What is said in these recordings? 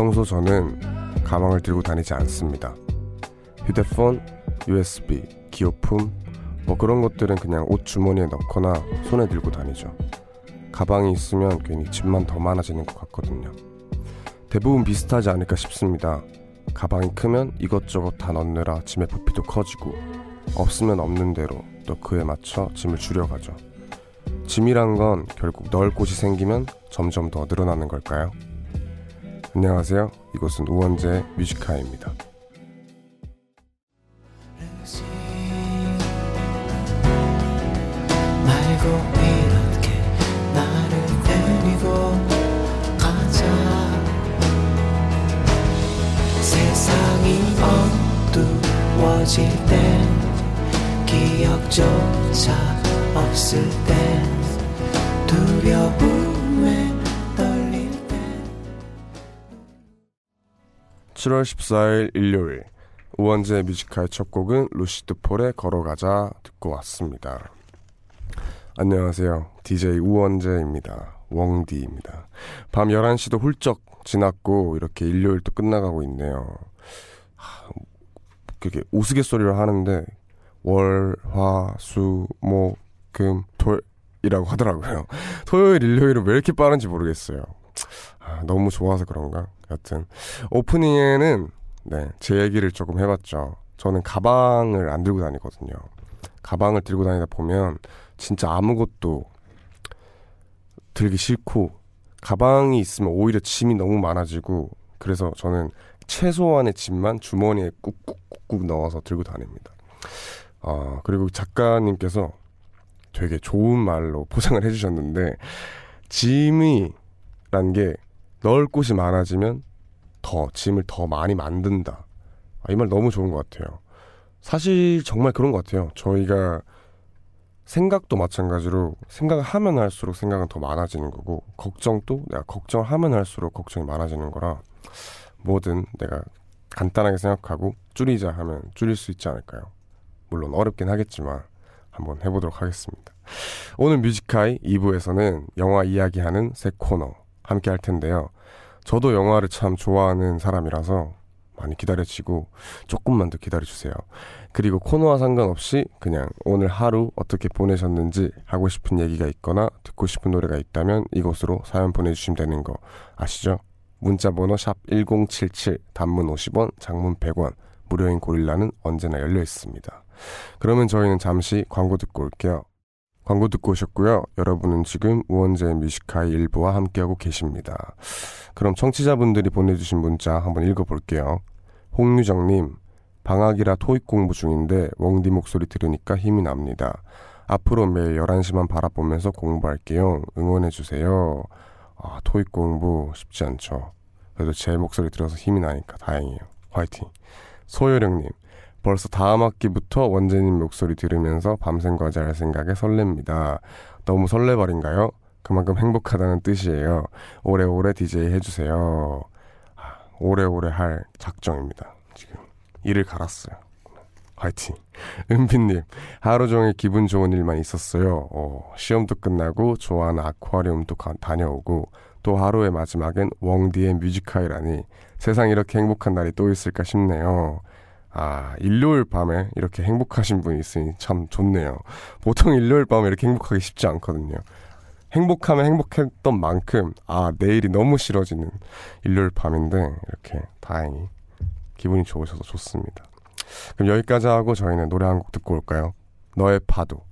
평소 저는 가방을 들고 다니지 않습니다. 휴대폰, USB, 기호품, 뭐 그런 것들은 그냥 옷 주머니에 넣거나 손에 들고 다니죠. 가방이 있으면 괜히 짐만 더 많아지는 것 같거든요. 대부분 비슷하지 않을까 싶습니다. 가방이 크면 이것저것 다 넣느라 짐의 부피도 커지고 없으면 없는 대로 또 그에 맞춰 짐을 줄여가죠. 짐이란 건 결국 넣을 곳이 생기면 점점 더 늘어나는 걸까요? 안녕하세요. 이곳은 우원재 뮤지카입니다. 기억조차 없을 땐 두려움에 7월 14일 일요일 우원재 뮤지컬 첫 곡은 루시드 폴의 걸어가자 듣고 왔습니다. 안녕하세요. DJ 우원재입니다. 웡디입니다. 밤 11시도 훌쩍 지났고 이렇게 일요일도 끝나가고 있네요. 그렇게 우스갯소리를 하는데 월, 화, 수, 목, 금, 토이라고 하더라고요. 토요일, 일요일은 왜 이렇게 빠른지 모르겠어요. 아, 너무 좋아서 그런가? 여튼 오프닝에는 네, 제 얘기를 조금 해봤죠. 저는 가방을 안 들고 다니거든요. 가방을 들고 다니다 보면 진짜 아무것도 들기 싫고 가방이 있으면 오히려 짐이 너무 많아지고 그래서 저는 최소한의 짐만 주머니에 꾹꾹꾹꾹 넣어서 들고 다닙니다. 아, 그리고 작가님께서 되게 좋은 말로 포장을 해주셨는데, 짐이란 게 넣을 곳이 많아지면 더, 짐을 더 많이 만든다. 아, 이 말 너무 좋은 것 같아요. 사실 정말 그런 것 같아요. 저희가 생각도 마찬가지로 생각을 하면 할수록 생각은 더 많아지는 거고, 걱정도 내가 걱정을 하면 할수록 걱정이 많아지는 거라, 뭐든 내가 간단하게 생각하고 줄이자 하면 줄일 수 있지 않을까요? 물론 어렵긴 하겠지만 한번 해보도록 하겠습니다. 오늘 뮤직하이 2부에서는 영화 이야기하는 새 코너 함께 할 텐데요. 저도 영화를 참 좋아하는 사람이라서 많이 기다려지고 조금만 더 기다려주세요. 그리고 코너와 상관없이 그냥 오늘 하루 어떻게 보내셨는지 하고 싶은 얘기가 있거나 듣고 싶은 노래가 있다면 이곳으로 사연 보내주시면 되는 거 아시죠? 문자 번호 샵 1077, 단문 50원, 장문 100원, 무료인 고릴라는 언제나 열려 있습니다. 그러면 저희는 잠시 광고 듣고 올게요. 광고 듣고 오셨고요. 여러분은 지금 우원재 뮤지카이 일부와 함께하고 계십니다. 그럼 청취자분들이 보내주신 문자 한번 읽어볼게요. 홍유정님, 방학이라 토익 공부 중인데 웡디 목소리 들으니까 힘이 납니다. 앞으로 매일 11시만 바라보면서 공부할게요. 응원해주세요. 아, 토익 공부 쉽지 않죠. 그래도 제 목소리 들어서 힘이 나니까 다행이에요. 화이팅. 소요령님, 벌써 다음 학기부터 원재님 목소리 들으면서 밤샘 과제 할 생각에 설렙니다. 너무 설레버린가요? 그만큼 행복하다는 뜻이에요. 오래오래 DJ 해주세요. 아, 오래오래 할 작정입니다. 지금 일을 갈았어요. 화이팅. 은빈님, 하루 종일 기분 좋은 일만 있었어요. 어, 시험도 끝나고 좋아하는 아쿠아리움도 가, 다녀오고 또 하루의 마지막엔 웡디의 뮤지카이라니 세상 이렇게 행복한 날이 또 있을까 싶네요. 아, 일요일 밤에 이렇게 행복하신 분이 있으니 참 좋네요. 보통 일요일 밤에 이렇게 행복하기 쉽지 않거든요. 행복하면 행복했던 만큼, 아, 내일이 너무 싫어지는 일요일 밤인데, 이렇게 다행히 기분이 좋으셔서 좋습니다. 그럼 여기까지 하고 저희는 노래 한 곡 듣고 올까요? 너의 파도.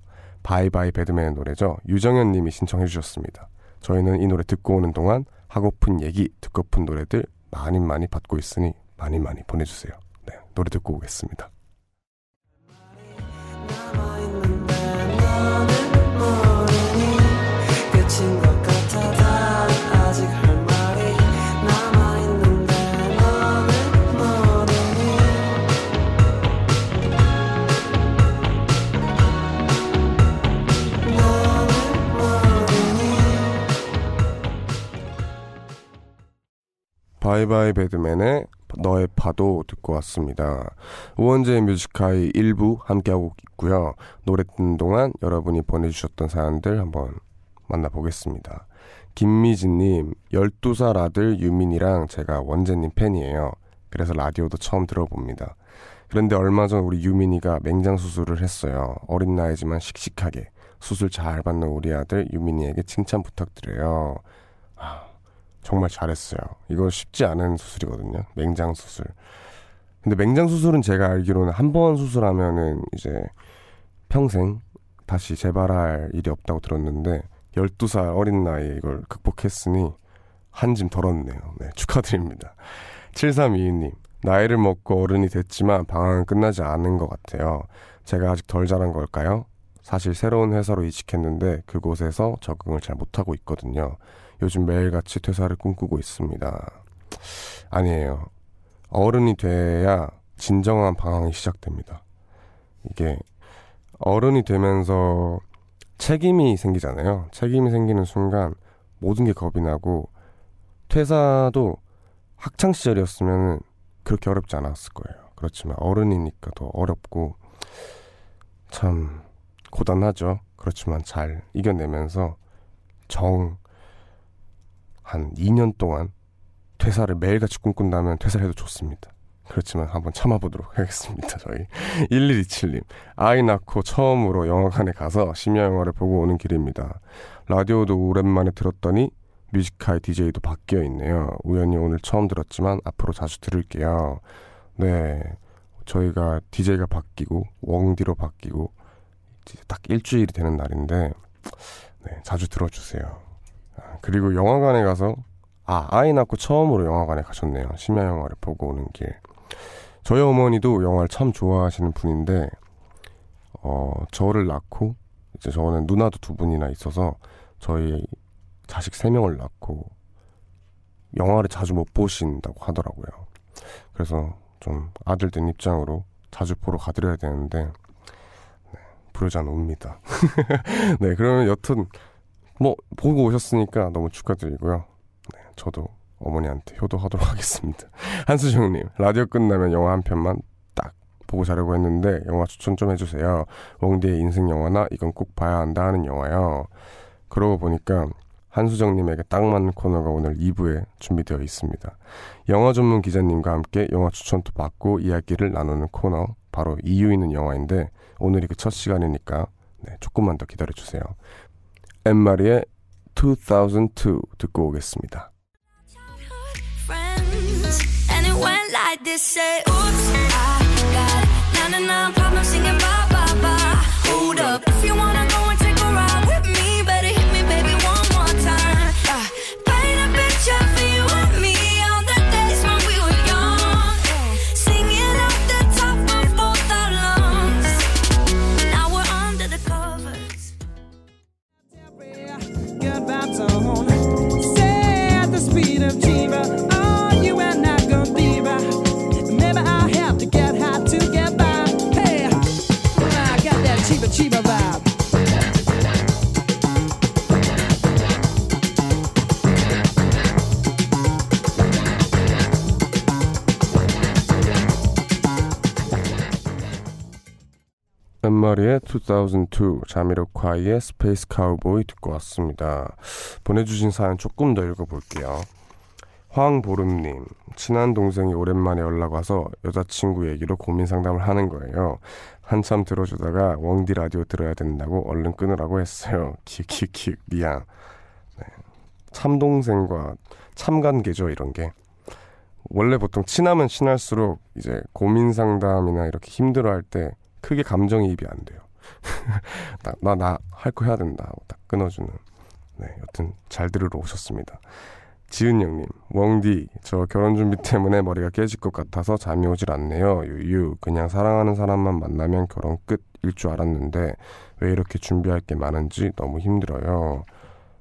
바이바이 배드맨의 노래죠. 유정현 님이 신청해 주셨습니다. 저희는 이 노래 듣고 오는 동안 하고픈 얘기, 듣고픈 노래들 많이 많이 받고 있으니 많이 많이 보내주세요. 네, 노래 듣고 오겠습니다. 바이바이 배드맨의 너의 파도 듣고 왔습니다. 우원재의 Music High 1부 함께하고 있고요. 노래 듣는 동안 여러분이 보내주셨던 사연들 한번 만나보겠습니다. 김미진님, 12살 아들 유민이랑 제가 원재님 팬이에요. 그래서 라디오도 처음 들어봅니다. 그런데 얼마 전 우리 유민이가 맹장 수술을 했어요. 어린 나이지만 씩씩하게. 수술 잘 받는 우리 아들 유민이에게 칭찬 부탁드려요. 아, 정말 잘했어요. 이거 쉽지 않은 수술이거든요. 맹장 수술. 근데 맹장 수술은 제가 알기로는 한 번 수술하면은 이제 평생 다시 재발할 일이 없다고 들었는데 12살 어린 나이에 이걸 극복했으니 한 짐 덜었네요. 네, 축하드립니다. 7322님, 나이를 먹고 어른이 됐지만 방황은 끝나지 않은 것 같아요. 제가 아직 덜 자란 걸까요? 사실 새로운 회사로 이직했는데 그곳에서 적응을 잘 못하고 있거든요. 요즘 매일같이 퇴사를 꿈꾸고 있습니다. 아니에요. 어른이 돼야 진정한 방황이 시작됩니다. 이게 어른이 되면서 책임이 생기잖아요. 책임이 생기는 순간 모든 게 겁이 나고 퇴사도 학창 시절이었으면 그렇게 어렵지 않았을 거예요. 그렇지만 어른이니까 더 어렵고 참 고단하죠. 그렇지만 잘 이겨내면서 정 한 2년 동안 퇴사를 매일같이 꿈꾼다면 퇴사를 해도 좋습니다. 그렇지만 한번 참아보도록 하겠습니다. 저희 1127님 아이 낳고 처음으로 영화관에 가서 심야 영화를 보고 오는 길입니다. 라디오도 오랜만에 들었더니 Music High의 DJ도 바뀌어 있네요. 우연히 오늘 처음 들었지만 앞으로 자주 들을게요. 네, 저희가 DJ가 바뀌고 웡디로 바뀌고 딱 일주일이 되는 날인데 네, 자주 들어주세요. 아, 그리고 영화관에 가서 아 아이 낳고 처음으로 영화관에 가셨네요. 심야 영화를 보고 오는 길. 저희 어머니도 영화를 참 좋아하시는 분인데 어 저를 낳고 이제 저는 누나도 두 분이나 있어서 저희 자식 세 명을 낳고 영화를 자주 못 보신다고 하더라고요. 그래서 좀 아들 된 입장으로 자주 보러 가드려야 되는데 네, 부르지 않옵니다. 네, 그러면 여튼 뭐 보고 오셨으니까 너무 축하드리고요. 네, 저도 어머니한테 효도하도록 하겠습니다. 한수정님, 라디오 끝나면 영화 한 편만 딱 보고 자려고 했는데 영화 추천 좀 해주세요. 웡디의 인생 영화나 이건 꼭 봐야 한다 하는 영화요. 그러고 보니까 한수정님에게 딱 맞는 코너가 오늘 2부에 준비되어 있습니다. 영화 전문 기자님과 함께 영화 추천도 받고 이야기를 나누는 코너 바로 이유 있는 영화인데 오늘이 그 첫 시간이니까 네, 조금만 더 기다려주세요. 엠마리의 2002 듣고 오겠습니다. like this, say, oops, I got 99 problems singing bye, bye, bye. Hold up, if you wanna go 앤 마리의 2002, 자미로콰이의 Space Cowboy 듣고 왔습니다. 보내주신 사연 조금 더 읽어볼게요. 황보름님, 친한 동생이 오랜만에 연락 와서 여자친구 얘기로 고민 상담을 하는 거예요. 한참 들어주다가 웡디 라디오 들어야 된다고 얼른 끊으라고 했어요. 킥킥킥 미안. 네. 참동생과 참관계죠 이런 게. 원래 보통 친하면 친할수록 이제 고민 상담이나 이렇게 힘들어할 때 크게 감정이입이 안 돼요. 나 나 할 거 해야 된다 딱 끊어주는. 네, 여튼 잘 들으러 오셨습니다. 지은영님, 웡디, 저 결혼 준비 때문에 머리가 깨질 것 같아서 잠이 오질 않네요. 유유, 그냥 사랑하는 사람만 만나면 결혼 끝일 줄 알았는데 왜 이렇게 준비할 게 많은지 너무 힘들어요.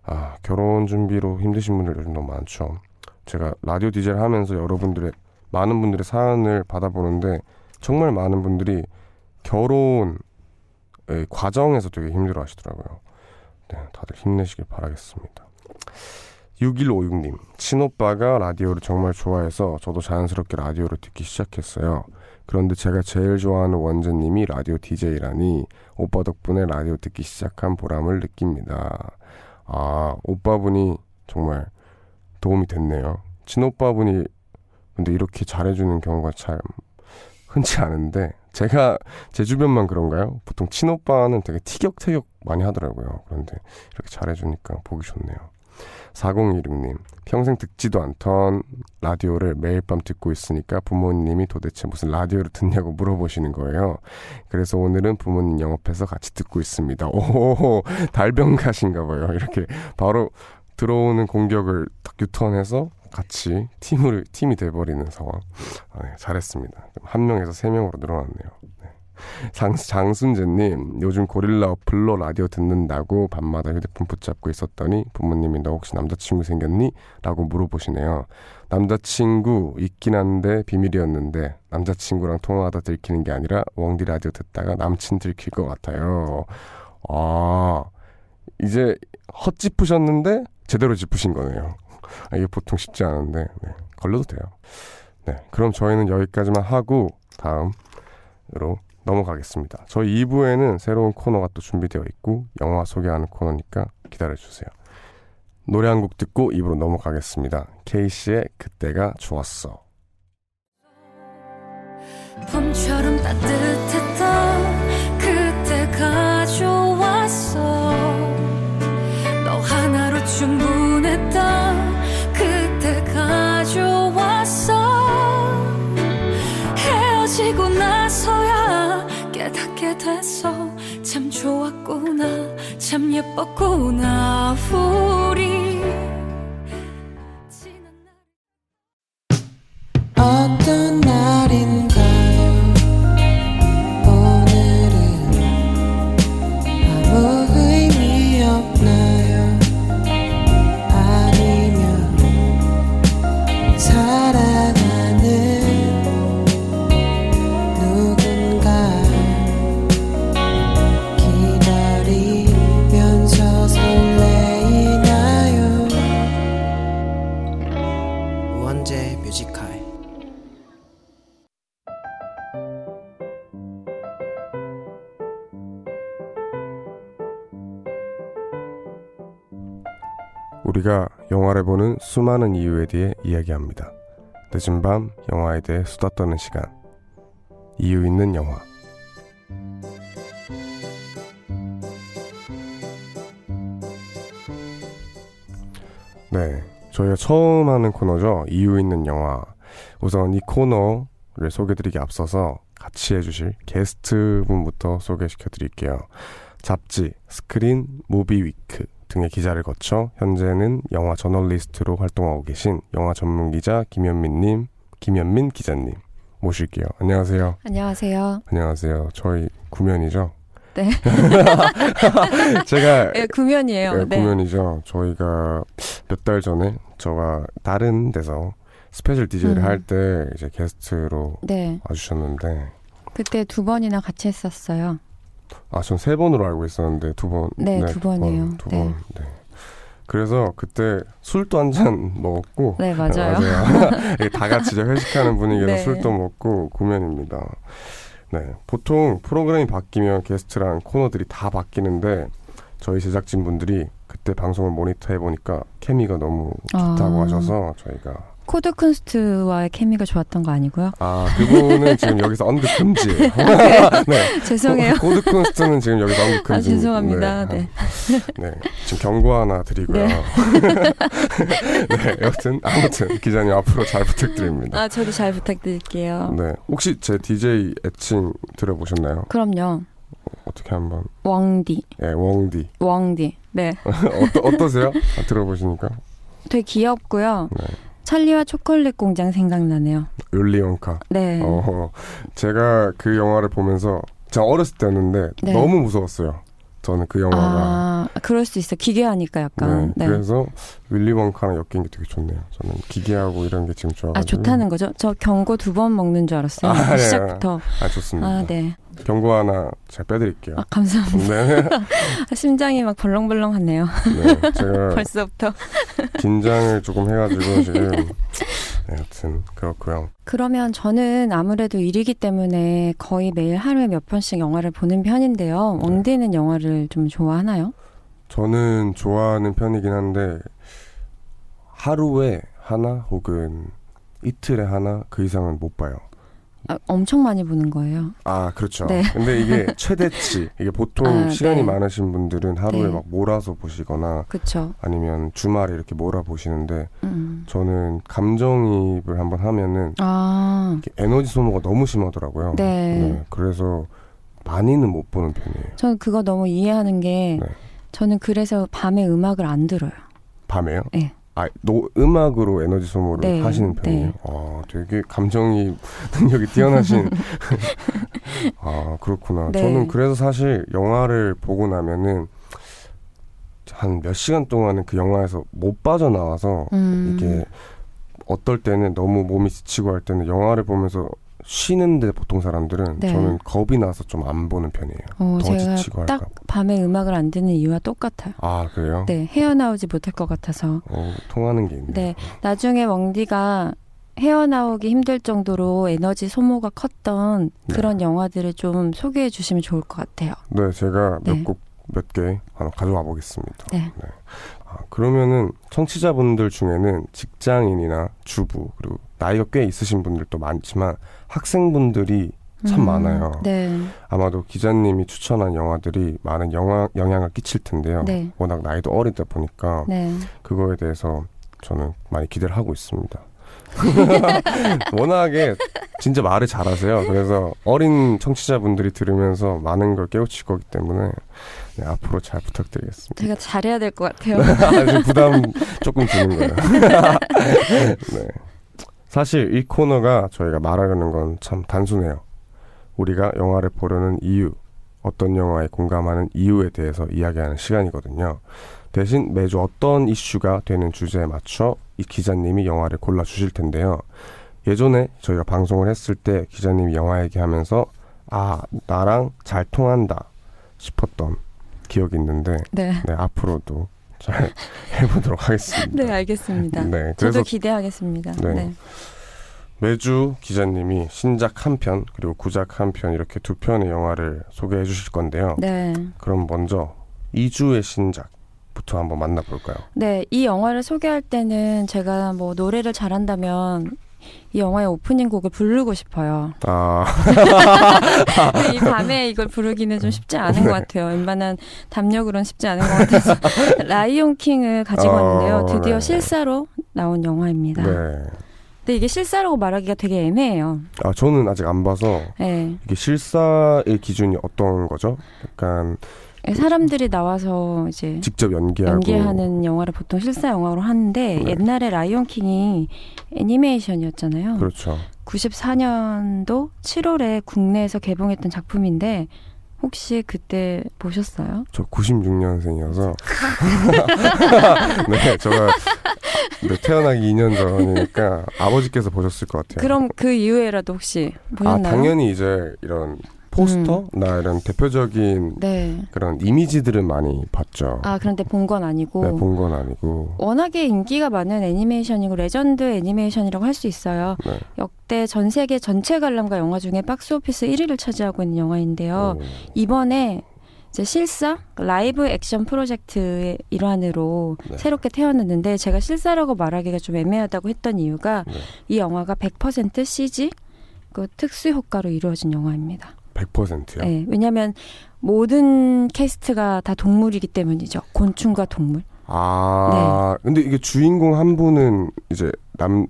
아, 결혼 준비로 힘드신 분들 요즘 너무 많죠. 제가 라디오 디제를 하면서 여러분들의 많은 분들의 사연을 받아보는데 정말 많은 분들이 결혼 과정에서 되게 힘들어 하시더라고요. 네, 다들 힘내시길 바라겠습니다. 6156님, 친오빠가 라디오를 정말 좋아해서 저도 자연스럽게 라디오를 듣기 시작했어요. 그런데 제가 제일 좋아하는 원재님이 라디오 DJ라니 오빠 덕분에 라디오 듣기 시작한 보람을 느낍니다. 아, 오빠분이 정말 도움이 됐네요. 친오빠분이 근데 이렇게 잘해주는 경우가 참 흔치 않은데 제가 제 주변만 그런가요? 보통 친오빠는 되게 티격태격 많이 하더라고요. 그런데 이렇게 잘해주니까 보기 좋네요. 4016님, 평생 듣지도 않던 라디오를 매일 밤 듣고 있으니까 부모님이 도대체 무슨 라디오를 듣냐고 물어보시는 거예요. 그래서 오늘은 부모님 영업해서 같이 듣고 있습니다. 오, 달병가신가 봐요. 이렇게 바로 들어오는 공격을 딱 유턴해서 같이 팀을, 팀이 돼버리는 상황. 아, 네, 잘했습니다. 한 명에서 세 명으로 늘어났네요. 네. 장, 장순재님, 요즘 고릴라 어플로 라디오 듣는다고 밤마다 휴대폰 붙잡고 있었더니 부모님이 너 혹시 남자친구 생겼니? 라고 물어보시네요. 남자친구 있긴 한데 비밀이었는데 남자친구랑 통화하다 들키는 게 아니라 웡디 라디오 듣다가 남친 들킬 것 같아요. 아, 이제 헛 짚으셨는데 제대로 짚으신 거네요. 아, 이게 보통 쉽지 않은데 네, 걸려도 돼요. 네, 그럼 저희는 여기까지만 하고 다음으로 넘어가겠습니다. 저희 2부에는 새로운 코너가 또 준비되어 있고 영화 소개하는 코너니까 기다려주세요. 노래 한 곡 듣고 2부로 넘어가겠습니다. 케이씨의 그때가 좋았어. 봄처럼 따뜻했 됐어 참 좋았구나 참 예뻤구나 우리. 어떤 날 보는 수많은 이유에 대해 이야기합니다. 늦은 밤 영화에 대해 수다 떠는 시간. 이유 있는 영화. 네. 저희가 처음 하는 코너죠. 이유 있는 영화. 우선 이 코너를 소개드리기 앞서서 같이 해주실 게스트분부터 소개시켜 드릴게요. 잡지, 스크린, 무비 위크 등의 기자를 거쳐 현재는 영화 저널리스트로 활동하고 계신 영화 전문 기자 김현민님, 김현민 기자님 모실게요. 안녕하세요. 안녕하세요. 안녕하세요. 저희 구면이죠. 네. 제가 네, 구면이에요. 네, 네. 구면이죠. 저희가 몇 달 전에 저와 다른 데서 special DJ를 음. 할때 이제 게스트로 네. 와주셨는데 그때 두 번이나 같이 했었어요. 아, 전 세 번으로 알고 있었는데 두 번. 네, 두 번, 번이에요. 두 네. 번. 네. 그래서 그때 술도 한 잔 먹었고 네, 맞아요. 이게 다 같이 회식하는 분위기에서 네. 술도 먹고 구면입니다. 네. 보통 프로그램이 바뀌면 게스트랑 코너들이 다 바뀌는데 저희 제작진 분들이 그때 방송을 모니터해 보니까 케미가 너무 좋다고 아. 하셔서 저희가 코드 쿤스트와의 케미가 좋았던 거 아니고요? 아 그분은 지금 여기서 언급 금지예요. 네. 죄송해요. 코드 쿤스트는 지금 여기서 언급 금지. 아, 죄송합니다. 네. 네. 지금 경고 하나 드리고요. 네. 네. 여튼 아무튼 기자님 앞으로 잘 부탁드립니다. 아, 저도 잘 부탁드릴게요. 네. 혹시 제 DJ 애칭 들어보셨나요? 그럼요. 어떻게 한번? 왕디. 예, 웡디. 왕디. 네. 어떠, 어떠세요? 아, 들어보시니까? 되게 귀엽고요. 네. 찰리와 초콜릿 공장 생각나네요. 율리 원카. 네. 어, 제가 그 영화를 보면서 제가 어렸을 때였는데 네. 너무 무서웠어요. 저는 그 영화가. 아, 그럴 수 있어. 기괴하니까 약간. 네, 네. 그래서 윌리 원카랑 엮인 게 되게 좋네요. 저는 기계하고 이런 게 지금 좋아가지고. 아, 좋다는 거죠? 저 경고 두 번 먹는 줄 알았어요. 아, 네. 시작부터. 아, 좋습니다. 아, 네. 경고 하나 제가 빼드릴게요. 아, 감사합니다. 네. 심장이 막 벌렁벌렁하네요. 네, 제가 벌써부터. 긴장을 조금 해가지고 지금 네, 여튼 그렇고요. 그러면 저는 아무래도 일이기 때문에 거의 매일 하루에 몇 편씩 영화를 보는 편인데요. 네. 왕디는 영화를 좀 좋아하나요? 저는 좋아하는 편이긴 한데 하루에 하나 혹은 이틀에 하나 그 이상은 못 봐요. 아, 엄청 많이 보는 거예요. 아, 그렇죠. 네. 근데 이게 최대치. 이게 보통 아, 시간이 네. 많으신 분들은 하루에 네. 막 몰아서 보시거나 그쵸. 아니면 주말에 이렇게 몰아 보시는데 음. 저는 감정이입을 한번 하면은 아, 에너지 소모가 너무 심하더라고요. 네. 그래서 많이는 못 보는 편이에요. 저는 그거 너무 이해하는 게 네. 저는 그래서 밤에 음악을 안 들어요. 밤에요? 네. 아, 노, 음악으로 에너지 소모를 네, 하시는 편이에요. 네. 아, 되게 감정이 능력이 뛰어나신. 아, 그렇구나. 네. 저는 그래서 사실 영화를 보고 나면은 한 몇 시간 동안은 그 영화에서 못 빠져나와서 음. 이게 어떨 때는 너무 몸이 지치고 할 때는 영화를 보면서 쉬는데 보통 사람들은 네. 저는 겁이 나서 좀 안 보는 편이에요. 어, 더 제가 지치고 딱 할까 봐. 밤에 음악을 안 듣는 이유와 똑같아요. 아, 그래요? 네, 헤어나오지 못할 것 같아서. 어, 통하는 게 있네요. 네, 나중에 웡디가 헤어나오기 힘들 정도로 에너지 소모가 컸던 네. 그런 영화들을 좀 소개해 주시면 좋을 것 같아요. 네, 제가 네. 몇 곡, 몇개 하나 가져와 보겠습니다. 네. 아, 그러면은 청취자분들 중에는 직장인이나 주부 그리고 나이가 꽤 있으신 분들도 많지만 학생분들이 참 음, 많아요. 네, 아마도 기자님이 추천한 영화들이 많은 영화, 영향을 끼칠 텐데요. 네. 워낙 나이도 어리다 보니까 네. 그거에 대해서 저는 많이 기대를 하고 있습니다. 워낙에 진짜 말을 잘하세요. 그래서 어린 청취자분들이 들으면서 많은 걸 깨우칠 거기 때문에 네, 앞으로 잘 부탁드리겠습니다. 제가 잘해야 될 것 같아요. 아주 부담 조금 드는 거예요. 네. 사실 이 코너가 저희가 말하려는 건 참 단순해요. 우리가 영화를 보려는 이유, 어떤 영화에 공감하는 이유에 대해서 이야기하는 시간이거든요. 대신 매주 어떤 이슈가 되는 주제에 맞춰 이 기자님이 영화를 골라 주실 텐데요. 예전에 저희가 방송을 했을 때 기자님이 영화 얘기하면서 아 나랑 잘 통한다 싶었던 기억이 있는데 네. 네, 앞으로도 잘 해보도록 하겠습니다. 네, 알겠습니다. 네, 저도 그래서 기대하겠습니다. 네. 네. 매주 기자님이 신작 한 편, 그리고 구작 한 편, 이렇게 두 편의 영화를 소개해 주실 건데요. 네. 그럼 먼저 2주의 신작 부터 한번 만나볼까요? 네, 이 영화를 소개할 때는 제가 뭐 노래를 잘한다면 이 영화의 오프닝 곡을 부르고 싶어요. 아, 이 밤에 이걸 부르기는 좀 쉽지 않은 것 같아요. 웬만한 담력으로는 쉽지 않은 것 같아서 라이온 킹을 가지고 어, 왔는데요. 드디어 네. 실사로 나온 영화입니다. 네. 근데 이게 실사라고 말하기가 되게 애매해요. 아, 저는 아직 안 봐서 네. 이게 실사의 기준이 어떤 거죠? 약간 사람들이 나와서 이제 직접 연기하고 연기하는 영화를 보통 실사 영화로 하는데 네. 옛날에 라이온 킹이 애니메이션이었잖아요. 그렇죠. 94년도 7월에 국내에서 개봉했던 작품인데 혹시 그때 보셨어요? 저 96년생이어서 네, 제가 네, 태어나기 2년 전이니까 아버지께서 보셨을 것 같아요. 그럼 그 이후에라도 혹시 보셨나요? 아, 당연히 이제 이런 포스터나 이런 대표적인 네. 그런 이미지들은 많이 봤죠. 아 그런데 본 건 아니고 네, 본 건 아니고. 워낙에 인기가 많은 애니메이션이고 레전드 애니메이션이라고 할 수 있어요. 네. 역대 전 세계 전체 관람가 영화 중에 박스오피스 1위를 차지하고 있는 영화인데요. 오, 이번에 이제 실사 live action 프로젝트의 일환으로 네. 새롭게 태어났는데 제가 실사라고 말하기가 좀 애매하다고 했던 이유가 네. 이 영화가 100% CG 그 특수 효과로 이루어진 영화입니다. 100%요. 네, 왜냐하면 모든 캐스트가 다 동물이기 때문이죠. 곤충과 동물. 아, 네. 근데 이게 주인공 한 분은 이제 남,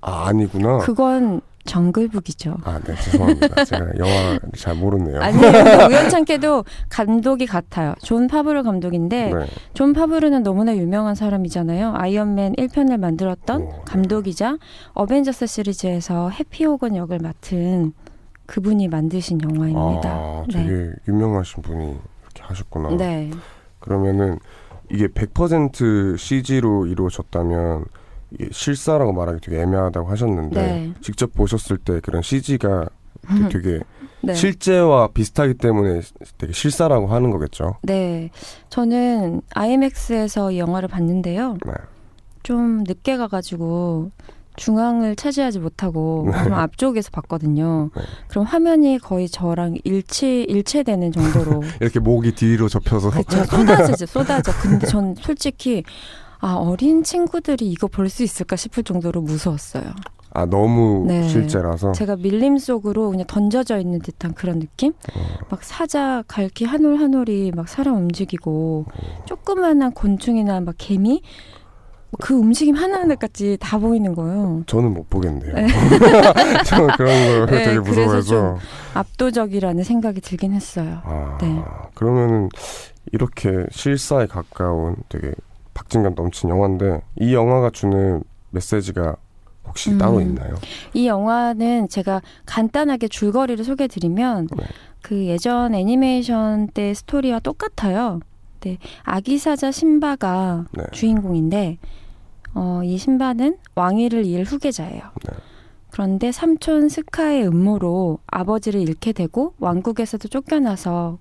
아, 아니구나. 그건 정글북이죠. 아, 네, 죄송합니다. 제가 영화 잘 모르네요. 아니에요. 근데 우연찮게도 감독이 같아요. 존 파브로 감독인데 네. 존 파브로는 너무나 유명한 사람이잖아요. 아이언맨 1편을 만들었던 오, 네. 감독이자 어벤져스 시리즈에서 해피호건 역을 맡은 그분이 만드신 영화입니다. 아, 되게 유명하신 분이 이렇게 하셨구나. 네. 그러면은 이게 100% CG로 이루어졌다면 실사라고 말하기 되게 애매하다고 하셨는데 네. 직접 보셨을 때 그런 CG가 되게 네. 실제와 비슷하기 때문에 되게 실사라고 하는 거겠죠. 네. 저는 IMAX에서 이 영화를 봤는데요. 네. 좀 늦게 가가지고 중앙을 차지하지 못하고 좀 앞쪽에서 봤거든요. 네. 그럼 화면이 거의 저랑 일치 일체되는 정도로 이렇게 목이 뒤로 접혀서 그쵸 쏟아지죠 쏟아져. 근데 전 솔직히 아 어린 친구들이 이거 볼 수 있을까 싶을 정도로 무서웠어요. 아 너무 네. 실제라서. 제가 밀림 속으로 그냥 던져져 있는 듯한 그런 느낌? 어. 막 사자, 갈퀴 한 올 한 올이 막 사람 움직이고 조그만한 곤충이나 막 개미 그 움직임 하나하나까지 다 보이는 거예요. 저는 못 보겠네요. 네. 저는 그런 거 네, 되게 무서워해서. 압도적이라는 생각이 들긴 했어요. 아, 네. 그러면은 이렇게 실사에 가까운 되게 박진감 넘친 영화인데 이 영화가 주는 메시지가 혹시 음. 따로 있나요? 이 영화는 제가 간단하게 줄거리를 소개해드리면 네. 그 예전 애니메이션 때 스토리와 똑같아요. 네, 아기 사자 신바가 네. 주인공인데 어, 이 신바는 왕위를 이을 후계자예요. 네. 그런데 삼촌 스카의 음모로 아버지를 잃게 되고 왕국에서도 쫓겨나서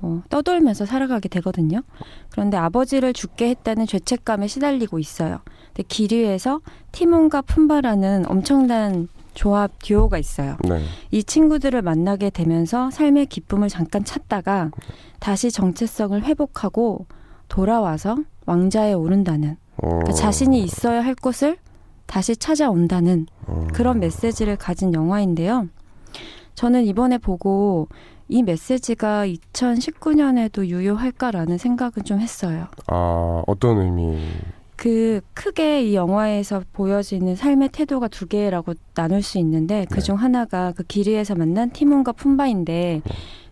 뭐 떠돌면서 살아가게 되거든요. 그런데 아버지를 죽게 했다는 죄책감에 시달리고 있어요. 근데 길 위에서 티몬과 푼바라는 엄청난 조합 듀오가 있어요. 네. 이 친구들을 만나게 되면서 삶의 기쁨을 잠깐 찾다가 다시 정체성을 회복하고 돌아와서 왕자에 오른다는 어, 그러니까 자신이 있어야 할 곳을 다시 찾아온다는 어, 그런 메시지를 가진 영화인데요. 저는 이번에 보고 이 메시지가 2019년에도 유효할까라는 생각은 좀 했어요. 아 어떤 의미? 그 크게 이 영화에서 보여지는 삶의 태도가 두 개라고 나눌 수 있는데 그중 하나가 그 길이에서 만난 티몬과 푼바인데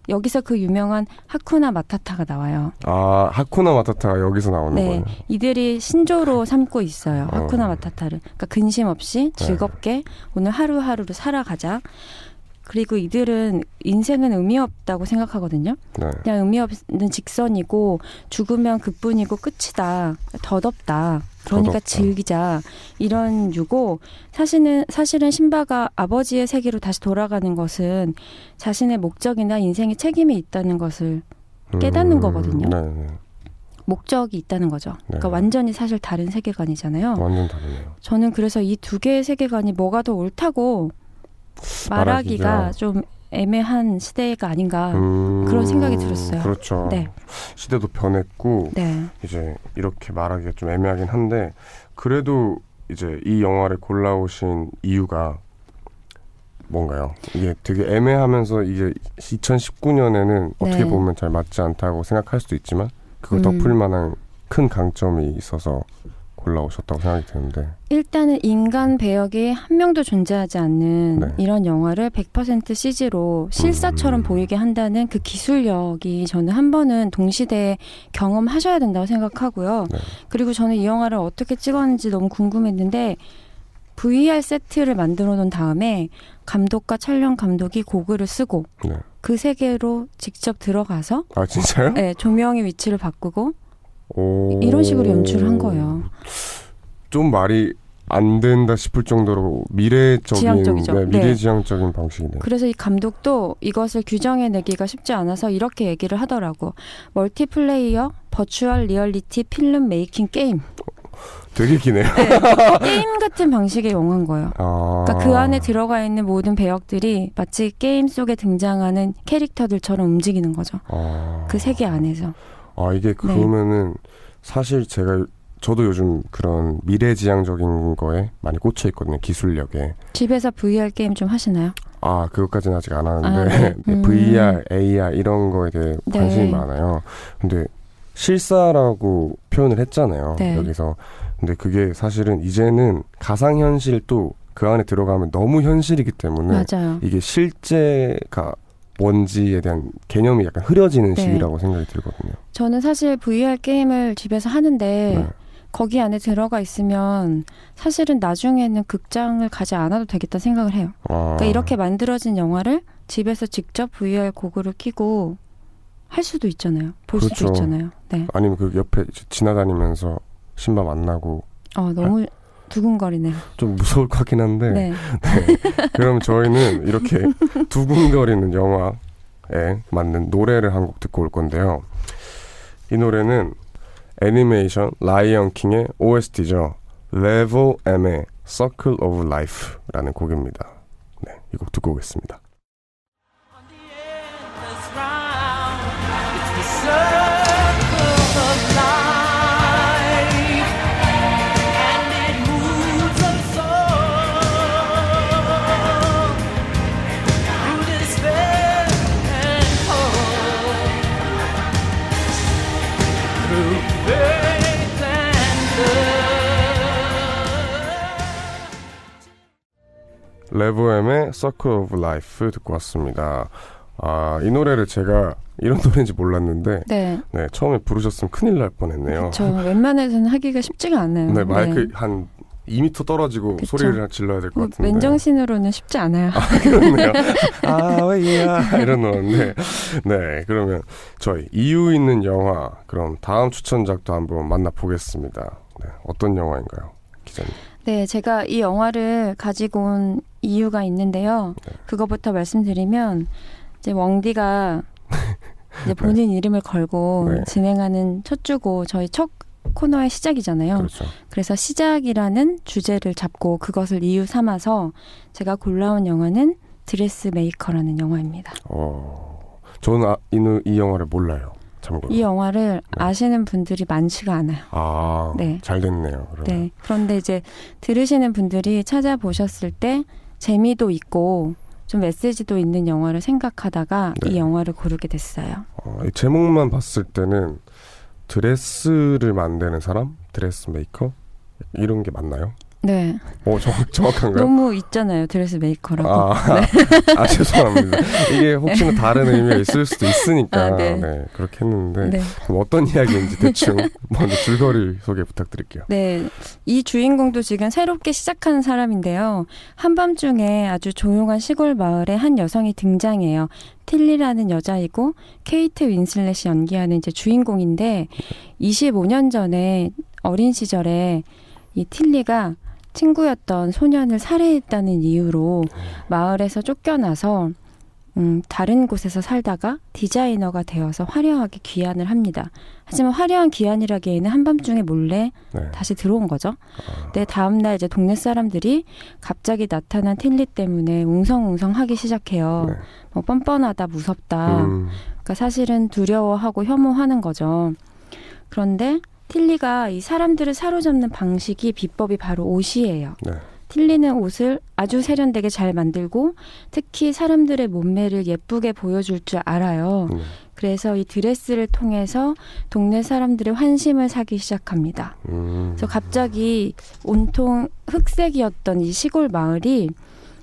여기서 그 유명한 하쿠나 마타타가 나와요. 아 하쿠나 마타타가 여기서 나오는 네, 거예요. 이들이 신조로 삼고 있어요. 어. 하쿠나 마타타를. 그러니까 근심 없이 네. 즐겁게 오늘 하루하루를 살아가자. 그리고 이들은 인생은 의미 없다고 생각하거든요. 네. 그냥 의미 없는 직선이고 죽으면 그뿐이고 끝이다. 덧없다. 그러니까 덧없다. 즐기자. 이런 유고 사실은 사실은 신바가 아버지의 세계로 다시 돌아가는 것은 자신의 목적이나 인생의 책임이 있다는 것을 깨닫는 거거든요. 네, 네. 목적이 있다는 거죠. 그러니까 네. 완전히 사실 다른 세계관이잖아요. 완전 다르네요. 저는 그래서 이 두 개의 세계관이 뭐가 더 옳다고 말하기가 말하기가. 좀 애매한 시대가 아닌가. 음, 그런 생각이 들었어요. 그렇죠. 네. 시대도 변했고 네. 이제 이렇게 말하기가 좀 애매하긴 한데 그래도 이제 이 영화를 골라오신 이유가 뭔가요? 이게 되게 애매하면서 이게 2019년에는 어떻게 네. 보면 잘 맞지 않다고 생각할 수도 있지만 그걸 음. 덮을 만한 큰 강점이 있어서 골라오셨다고 생각이 드는데 일단은 인간 배역이 한 명도 존재하지 않는 네. 이런 영화를 100% CG로 실사처럼 음. 보이게 한다는 그 기술력이 저는 한 번은 동시대에 경험하셔야 된다고 생각하고요. 네. 그리고 저는 이 영화를 어떻게 찍었는지 너무 궁금했는데 VR 세트를 만들어 놓은 다음에 감독과 촬영 감독이 고글을 쓰고 네. 그 세계로 직접 들어가서 아 진짜요? 네, 조명의 위치를 바꾸고 오. 이런 식으로 연출을 한 거예요. 좀 말이 안 된다 싶을 정도로 미래적인. 네, 네. 미래지향적인 방식이네요. 그래서 이 감독도 이것을 규정해내기가 쉽지 않아서 이렇게 얘기를 하더라고. Multiplayer, virtual reality filmmaking game. 되게 기네요. 게임 같은 방식의 영화인 거예요. 아. 그러니까 그 안에 들어가 있는 모든 배역들이 마치 게임 속에 등장하는 캐릭터들처럼 움직이는 거죠. 아. 그 세계 안에서. 아 이게 그러면은 사실 제가 저도 요즘 그런 미래지향적인 거에 많이 꽂혀 있거든요. 기술력에. 집에서 VR 게임 좀 하시나요? 아 그것까지는 아직 안 하는데 아, 네. 네, 음. VR, AR 이런 거에 대해 네. 관심이 많아요. 근데 실사라고 표현을 했잖아요. 네. 여기서. 근데 그게 사실은 이제는 가상현실도 그 안에 들어가면 너무 현실이기 때문에 맞아요. 이게 실제가 뭔지에 대한 개념이 약간 흐려지는 네. 시기라고 생각이 들거든요. 저는 사실 VR 게임을 집에서 하는데 네. 거기 안에 들어가 있으면 사실은 나중에는 극장을 가지 않아도 되겠다 생각을 해요. 아, 그러니까 이렇게 만들어진 영화를 집에서 직접 VR 고글을 끼고 할 수도 있잖아요. 볼 그렇죠. 수도 있잖아요. 네. 아니면 그 옆에 지나다니면서 신바 만나고 어, 너무 두근거리네요. 좀 무서울 것 같긴 한데 네. 그럼 저희는 이렇게 두근거리는 영화에 맞는 노래를 한 곡 듣고 올 건데요. 이 노래는 애니메이션 라이언 킹의 OST죠. Level M의 Circle of Life라는 곡입니다. 네, 이 곡 듣고 오겠습니다. 레브엠의 Circle of Life 듣고 왔습니다. 아, 이 노래를 제가 이런 노래인지 몰랐는데, 네. 네, 처음에 부르셨으면 큰일 날 뻔했네요. 저 웬만해서는 하기가 쉽지가 않아요. 네, 마이크 한 2m 떨어지고 그쵸. 소리를 질러야 될것뭐 같은데. 맨정신으로는 쉽지 않아요. 그렇네요. 아, 왜야 이런 노래인데. 네, 그러면 저희 이유 있는 영화 그럼 다음 추천작도 한번 만나보겠습니다. 네, 어떤 영화인가요, 기자님? 네, 제가 이 영화를 가지고 온 이유가 있는데요. 네. 그거부터 말씀드리면 이제 웡디가 이제 본인 이름을 걸고 네. 진행하는 첫 주고 저희 첫 코너의 시작이잖아요. 그렇죠. 그래서 시작이라는 주제를 잡고 그것을 이유 삼아서 제가 골라온 영화는 Dressmaker라는 영화입니다. 어, 저는 아, 이, 노- 이 영화를 몰라요. 참고로. 이 영화를 네. 아시는 분들이 많지가 않아요. 아, 네. 잘 됐네요. 그러면. 네. 그런데 이제 들으시는 분들이 찾아보셨을 때 재미도 있고 좀 메시지도 있는 영화를 생각하다가 네. 이 영화를 고르게 됐어요. 어, 이 제목만 봤을 때는 드레스를 만드는 사람, dressmaker 이런 게 맞나요? 네. 어, 정, 정확한가요? 너무 있잖아요. Dressmaker라고. 아, 아, 죄송합니다. 이게 혹시나 다른 의미가 있을 수도 있으니까 아, 네. 네. 그렇게 했는데 네. 그럼 어떤 이야기인지 대충 먼저 줄거리 소개 부탁드릴게요. 네. 이 주인공도 지금 새롭게 시작하는 사람인데요. 한밤중에 아주 조용한 시골 마을에 한 여성이 등장해요. 틸리라는 여자이고 케이트 윈슬렛이 연기하는 이제 주인공인데 25년 전에 어린 시절에 이 틸리가 친구였던 소년을 살해했다는 이유로 마을에서 쫓겨나서 음, 다른 곳에서 살다가 디자이너가 되어서 화려하게 귀환을 합니다. 하지만 화려한 귀환이라기에는 한밤중에 몰래 네. 다시 들어온 거죠. 아, 네, 다음날 이제 동네 사람들이 갑자기 나타난 틸리 때문에 웅성웅성하기 시작해요. 네. 뭐 뻔뻔하다, 무섭다. 음, 그러니까 사실은 두려워하고 혐오하는 거죠. 그런데 틸리가 이 사람들을 사로잡는 방식이 비법이 바로 옷이에요. 네. 틸리는 옷을 아주 세련되게 잘 만들고 특히 사람들의 몸매를 예쁘게 보여줄 줄 알아요. 음, 그래서 이 드레스를 통해서 동네 사람들의 환심을 사기 시작합니다. 음. 그래서 갑자기 온통 흑색이었던 이 시골 마을이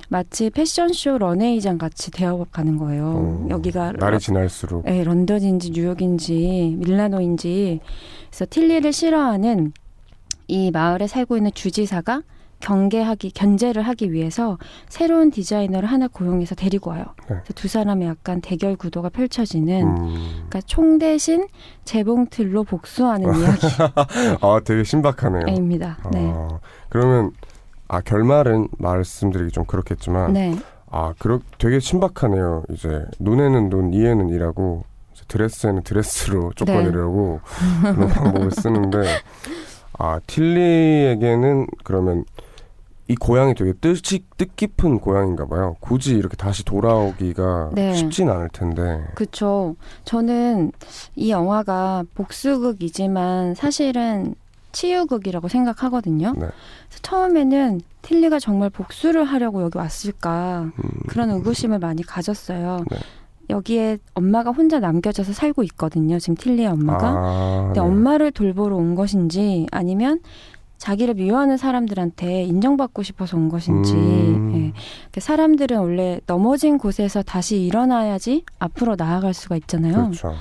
마치 패션쇼 런웨이장 같이 되어가는 거예요. 어, 여기가 날이 지날수록 예, 런던인지 뉴욕인지 밀라노인지 그래서 틸리를 싫어하는 이 마을에 살고 있는 주지사가 경계하기 견제를 하기 위해서 새로운 디자이너를 하나 고용해서 데리고 와요. 네. 그래서 두 사람의 약간 대결 구도가 펼쳐지는 음. 그러니까 총 대신 재봉틀로 복수하는 아 되게 신박하네요. 네. 아, 그러면 아 결말은 말씀드리기 좀 그렇겠지만 네. 아 그렇 되게 신박하네요. 이제 눈에는 눈, 이에는 이라고 드레스에는 드레스로 쫓아내려고 그런 방법을 쓰는데 아 틸리에게는 그러면 이 고향이 되게 뜻이 뜻깊은 고향인가 봐요. 굳이 이렇게 다시 돌아오기가 네. 쉽진 않을 텐데. 그쵸. 저는 이 영화가 복수극이지만 사실은 치유극이라고 생각하거든요. 네. 그래서 처음에는 틸리가 정말 복수를 하려고 여기 왔을까 음, 그런 의구심을 많이 가졌어요. 네. 여기에 엄마가 혼자 남겨져서 살고 있거든요. 지금 틸리의 엄마가. 아, 근데 네. 엄마를 돌보러 온 것인지 아니면 자기를 미워하는 사람들한테 인정받고 싶어서 온 것인지 음. 예. 그 사람들은 원래 넘어진 곳에서 다시 일어나야지 앞으로 나아갈 수가 있잖아요. 그렇죠.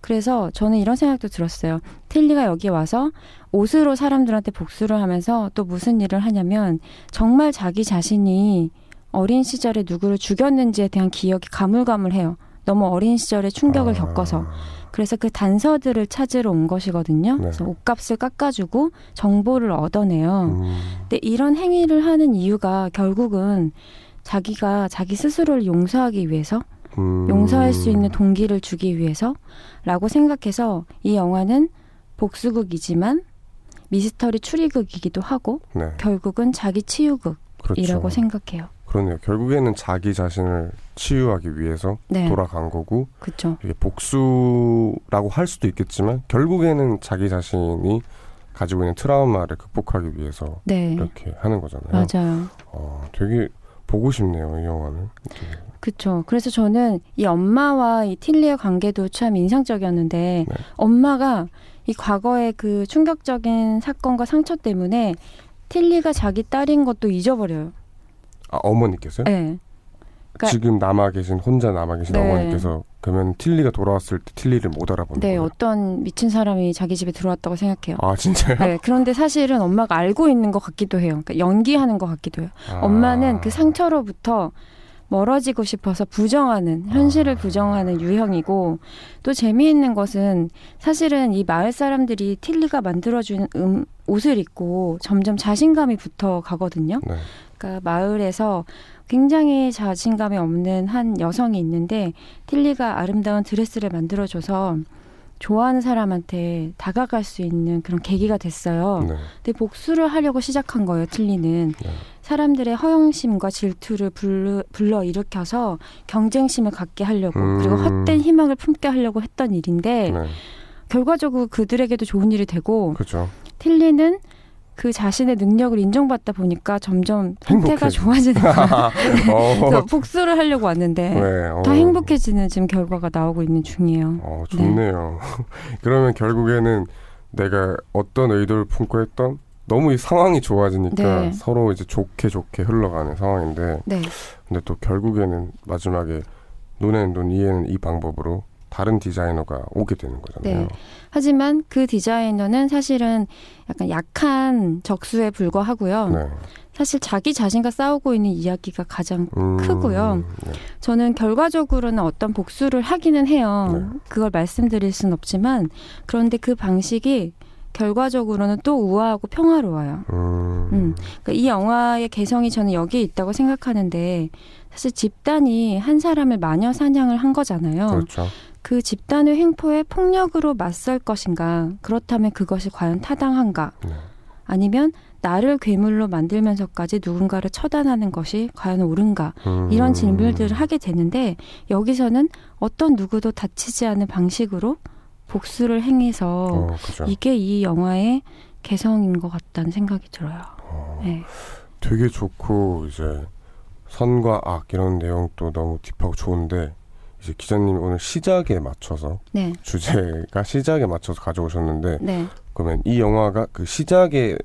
그래서 저는 이런 생각도 들었어요. 틸리가 여기 와서 옷으로 사람들한테 복수를 하면서 또 무슨 일을 하냐면 정말 자기 자신이 어린 시절에 누구를 죽였는지에 대한 기억이 가물가물해요. 너무 어린 시절에 충격을 아, 겪어서. 그래서 그 단서들을 찾으러 온 것이거든요. 네. 그래서 옷값을 깎아주고 정보를 얻어내요. 음, 근데 이런 행위를 하는 이유가 결국은 자기가 자기 스스로를 용서하기 위해서 음. 용서할 수 있는 동기를 주기 위해서라고 생각해서 이 영화는 복수극이지만 미스터리 추리극이기도 하고 네, 결국은 자기 치유극이라고 그렇죠. 생각해요. 그러네요. 결국에는 자기 자신을 치유하기 위해서 네, 돌아간 거고 그렇죠. 이게 복수라고 할 수도 있겠지만 결국에는 자기 자신이 가지고 있는 트라우마를 극복하기 위해서 네, 이렇게 하는 거잖아요. 맞아요. 어, 되게 보고 싶네요, 이 영화는. 그렇죠. 그래서 저는 이 엄마와 이 틸리의 관계도 참 인상적이었는데 네. 엄마가 이 과거의 그 충격적인 사건과 상처 때문에 틸리가 자기 딸인 것도 잊어버려요. 아 어머니께서요? 네. 그러니까- 지금 남아 계신 혼자 남아 계신 네. 어머니께서 그러면 틸리가 돌아왔을 때 틸리를 못 알아보는 네, 거예요? 어떤 미친 사람이 자기 집에 들어왔다고 생각해요. 아 진짜요? 네, 그런데 사실은 엄마가 알고 있는 것 같기도 해요. 그러니까 연기하는 것 같기도 해요. 아. 엄마는 그 상처로부터 멀어지고 싶어서 부정하는 현실을 아. 부정하는 유형이고 또 재미있는 것은 사실은 이 마을 사람들이 틸리가 만들어준 음, 옷을 입고 점점 자신감이 붙어 가거든요. 네. 그러니까 마을에서 굉장히 자신감이 없는 한 여성이 있는데 틸리가 아름다운 드레스를 만들어줘서 좋아하는 사람한테 다가갈 수 있는 그런 계기가 됐어요. 네. 근데 복수를 하려고 시작한 거예요, 틸리는. 네. 사람들의 허영심과 질투를 불러, 불러 일으켜서 경쟁심을 갖게 하려고 음. 그리고 헛된 희망을 품게 하려고 했던 일인데 네. 결과적으로 그들에게도 좋은 일이 되고 그렇죠. 틸리는 그 자신의 능력을 인정받다 보니까 점점 상태가. 좋아지는 거야. 어, 그래서 복수를 하려고 왔는데 네. 어. 더 행복해지는 지금 결과가 나오고 있는 중이에요. 어, 좋네요. 그러면 결국에는 내가 어떤 의도를 품고 했던 너무 이 상황이 좋아지니까 네. 서로 이제 좋게 좋게 흘러가는 상황인데 네, 근데 또 결국에는 마지막에 눈에는 눈 이에는 이 방법으로 다른 디자이너가 오게 되는 거잖아요. 네. 하지만 그 디자이너는 사실은 약간 약한 적수에 불과하고요. 네. 사실 자기 자신과 싸우고 있는 이야기가 가장 음, 크고요. 네. 저는 결과적으로는 어떤 복수를 하기는 해요. 네. 그걸 말씀드릴 순 없지만 그런데 그 방식이 결과적으로는 또 우아하고 평화로워요. 음, 음. 그러니까 이 영화의 개성이 저는 여기에 있다고 생각하는데 사실 집단이 한 사람을 마녀 사냥을 한 거잖아요. 그렇죠. 그 집단의 횡포에 폭력으로 맞설 것인가? 그렇다면 그것이 과연 타당한가? 네. 아니면 나를 괴물로 만들면서까지 누군가를 처단하는 것이 과연 옳은가? 음, 이런 질문들을 하게 되는데 여기서는 어떤 누구도 다치지 않은 방식으로 복수를 행해서 어. 이게 이 영화의 개성인 것 같다는 생각이 들어요. 어, 네. 되게 좋고 이제 선과 악 이런 내용도 너무 딥하고 좋은데 이제 기자님이 오늘 시작에 맞춰서 네. 주제가 시작에 맞춰서 가져오셨는데 네. 그러면 이 영화가 그 시작에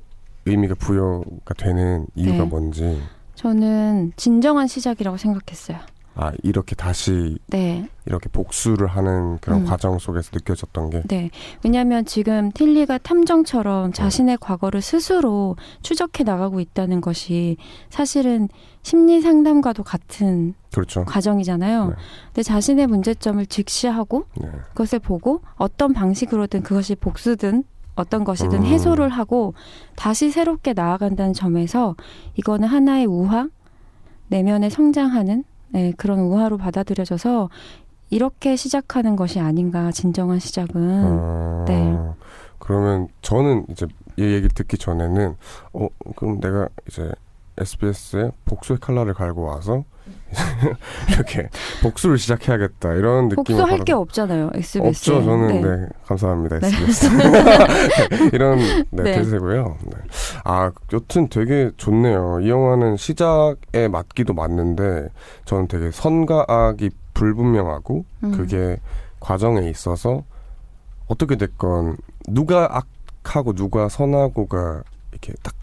의미가 부여가 되는 이유가 네. 뭔지 저는 진정한 시작이라고 생각했어요. 아 이렇게 다시 네. 이렇게 복수를 하는 그런 음. 과정 속에서 느껴졌던 게 네. 왜냐하면 지금 틸리가 탐정처럼 자신의 과거를 스스로 추적해 나가고 있다는 것이 사실은 심리 상담과도 같은 그렇죠. 과정이잖아요. 네. 근데 자신의 문제점을 직시하고 네. 그것을 보고 어떤 방식으로든 그것이 복수든 어떤 것이든 음. 해소를 하고 다시 새롭게 나아간다는 점에서 이거는 하나의 우화, 내면에 성장하는 네, 그런 우화로 받아들여져서 이렇게 시작하는 것이 아닌가 진정한 시작은 아, 네. 그러면 저는 이제 이 얘기 듣기 전에는 어 그럼 내가 이제 SBS에 복수의 칼날을 갈고 와서 이렇게 복수를 시작해야겠다 이런 느낌을 복수할 게 없잖아요 SBS. 에. 없죠. 저는 네. 네, 감사합니다. 네. SBS. 이런 네, 네. 대세고요. 네. 아, 여튼 되게 좋네요. 이 영화는 시작에 맞기도 맞는데 저는 되게 선과 악이 불분명하고 음. 그게 과정에 있어서 어떻게 됐건 누가 악하고 누가 선하고가 이렇게 딱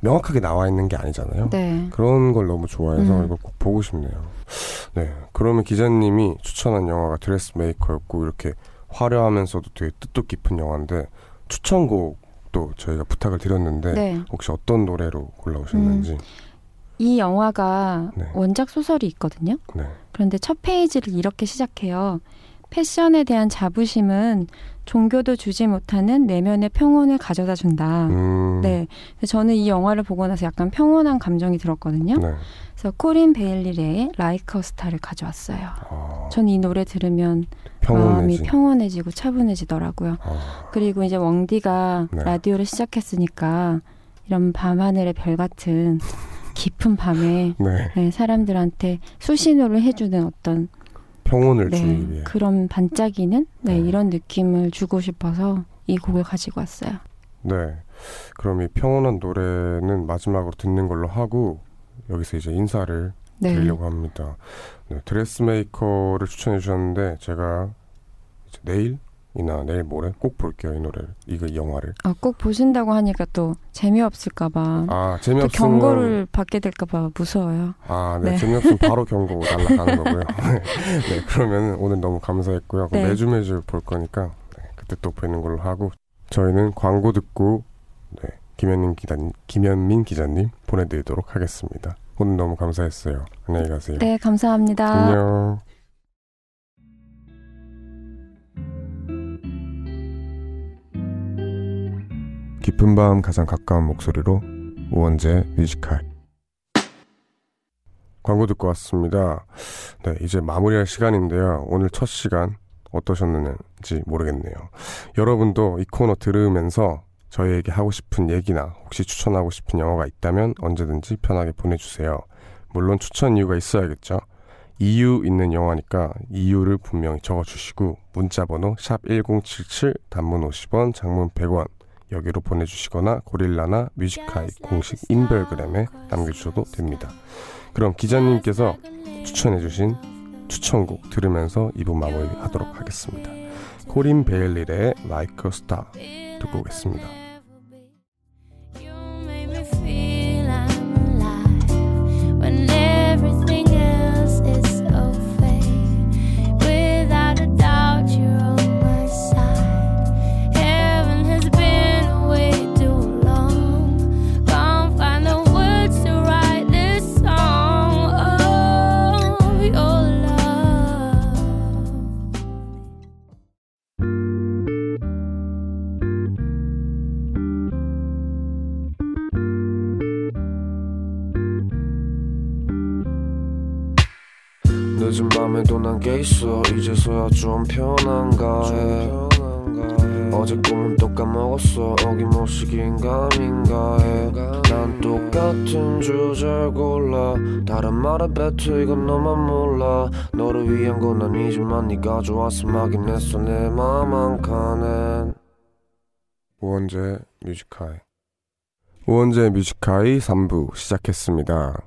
명확하게 나와 있는 게 아니잖아요. 네. 그런 걸 너무 좋아해서 음. 이거 꼭 보고 싶네요. 네. 그러면 기자님이 추천한 영화가 드레스메이커였고 이렇게 화려하면서도 되게 뜻도 깊은 영화인데 추천곡도 저희가 부탁을 드렸는데 네. 혹시 어떤 노래로 골라오셨는지. 이 영화가 네. 원작 소설이 있거든요. 네. 그런데 첫 페이지를 이렇게 시작해요. 패션에 대한 자부심은 종교도 주지 못하는 내면의 평온을 가져다 준다. 음. 네. 저는 이 영화를 보고 나서 약간 평온한 감정이 들었거든요. 네. 그래서 코린 베일리의 라이커 스타를 가져왔어요. 아, 전이 노래 들으면 마음이 평온해지. 평온해지고 차분해지더라고요. 아, 그리고 이제 웡디가 네. 라디오를 시작했으니까 이런 밤하늘의 별 같은 깊은 밤에 네. 네, 사람들한테 수신호를 해주는 어떤 평온을 주기 네, 위해. 그런 반짝이는 네, 네. 이런 느낌을 주고 싶어서 이 곡을 가지고 왔어요. 네. 그럼 이 평온한 노래는 마지막으로 듣는 걸로 하고 여기서 이제 인사를 네. 드리려고 합니다. 네, 드레스메이커를 추천해 주셨는데 제가 내일 이나 내일 모레 꼭 볼게요 이 노래를 이거 이 영화를. 아, 꼭 보신다고 하니까 또 재미없을까봐. 아또 재미없으면 경고를 받게 될까봐 무서워요. 아, 네. 네. 재미없으면 바로 경고 날라가는 거고요. 네, 그러면 오늘 너무 감사했고요. 네. 매주 매주 볼 거니까 네, 그때 또 뵈는 걸로 하고 저희는 광고 듣고 네, 김현민 기자님, 김현민 기자님 보내드리도록 하겠습니다. 오늘 너무 감사했어요. 안녕히 가세요. 네, 감사합니다. 안녕. 깊은 밤 가장 가까운 목소리로 우원재 뮤지컬 광고 듣고 왔습니다. 네, 이제 마무리할 시간인데요. 오늘 첫 시간 어떠셨는지 모르겠네요. 여러분도 이 코너 들으면서 저희에게 하고 싶은 얘기나 혹시 추천하고 싶은 영화가 있다면 언제든지 편하게 보내주세요. 물론 추천 이유가 있어야겠죠. 이유 있는 영화니까 이유를 분명히 적어주시고 문자번호 샵 1077 단문 50원 장문 100원 여기로 보내주시거나 고릴라나 뮤지카이 공식 인별그램에 남겨주셔도 됩니다. 그럼 기자님께서 추천해주신 추천곡 들으면서 2부 마무리하도록 하겠습니다. 코린 베일릴의 Like a Star 듣고 오겠습니다. 게 있어. 이제서야 좀 편한가 해. 어제 꿈은 또 까먹었어. 어김없이 긴가민가 해난 똑같은 주제를 골라. 다른 말에 뱉어 이건 너만 몰라. 너를 위한 건 아니지만 네가 좋아서 막긴 했어. 내 맘 한 칸엔. 우원재 뮤지카이. 우원재 뮤지카이 3부 시작했습니다.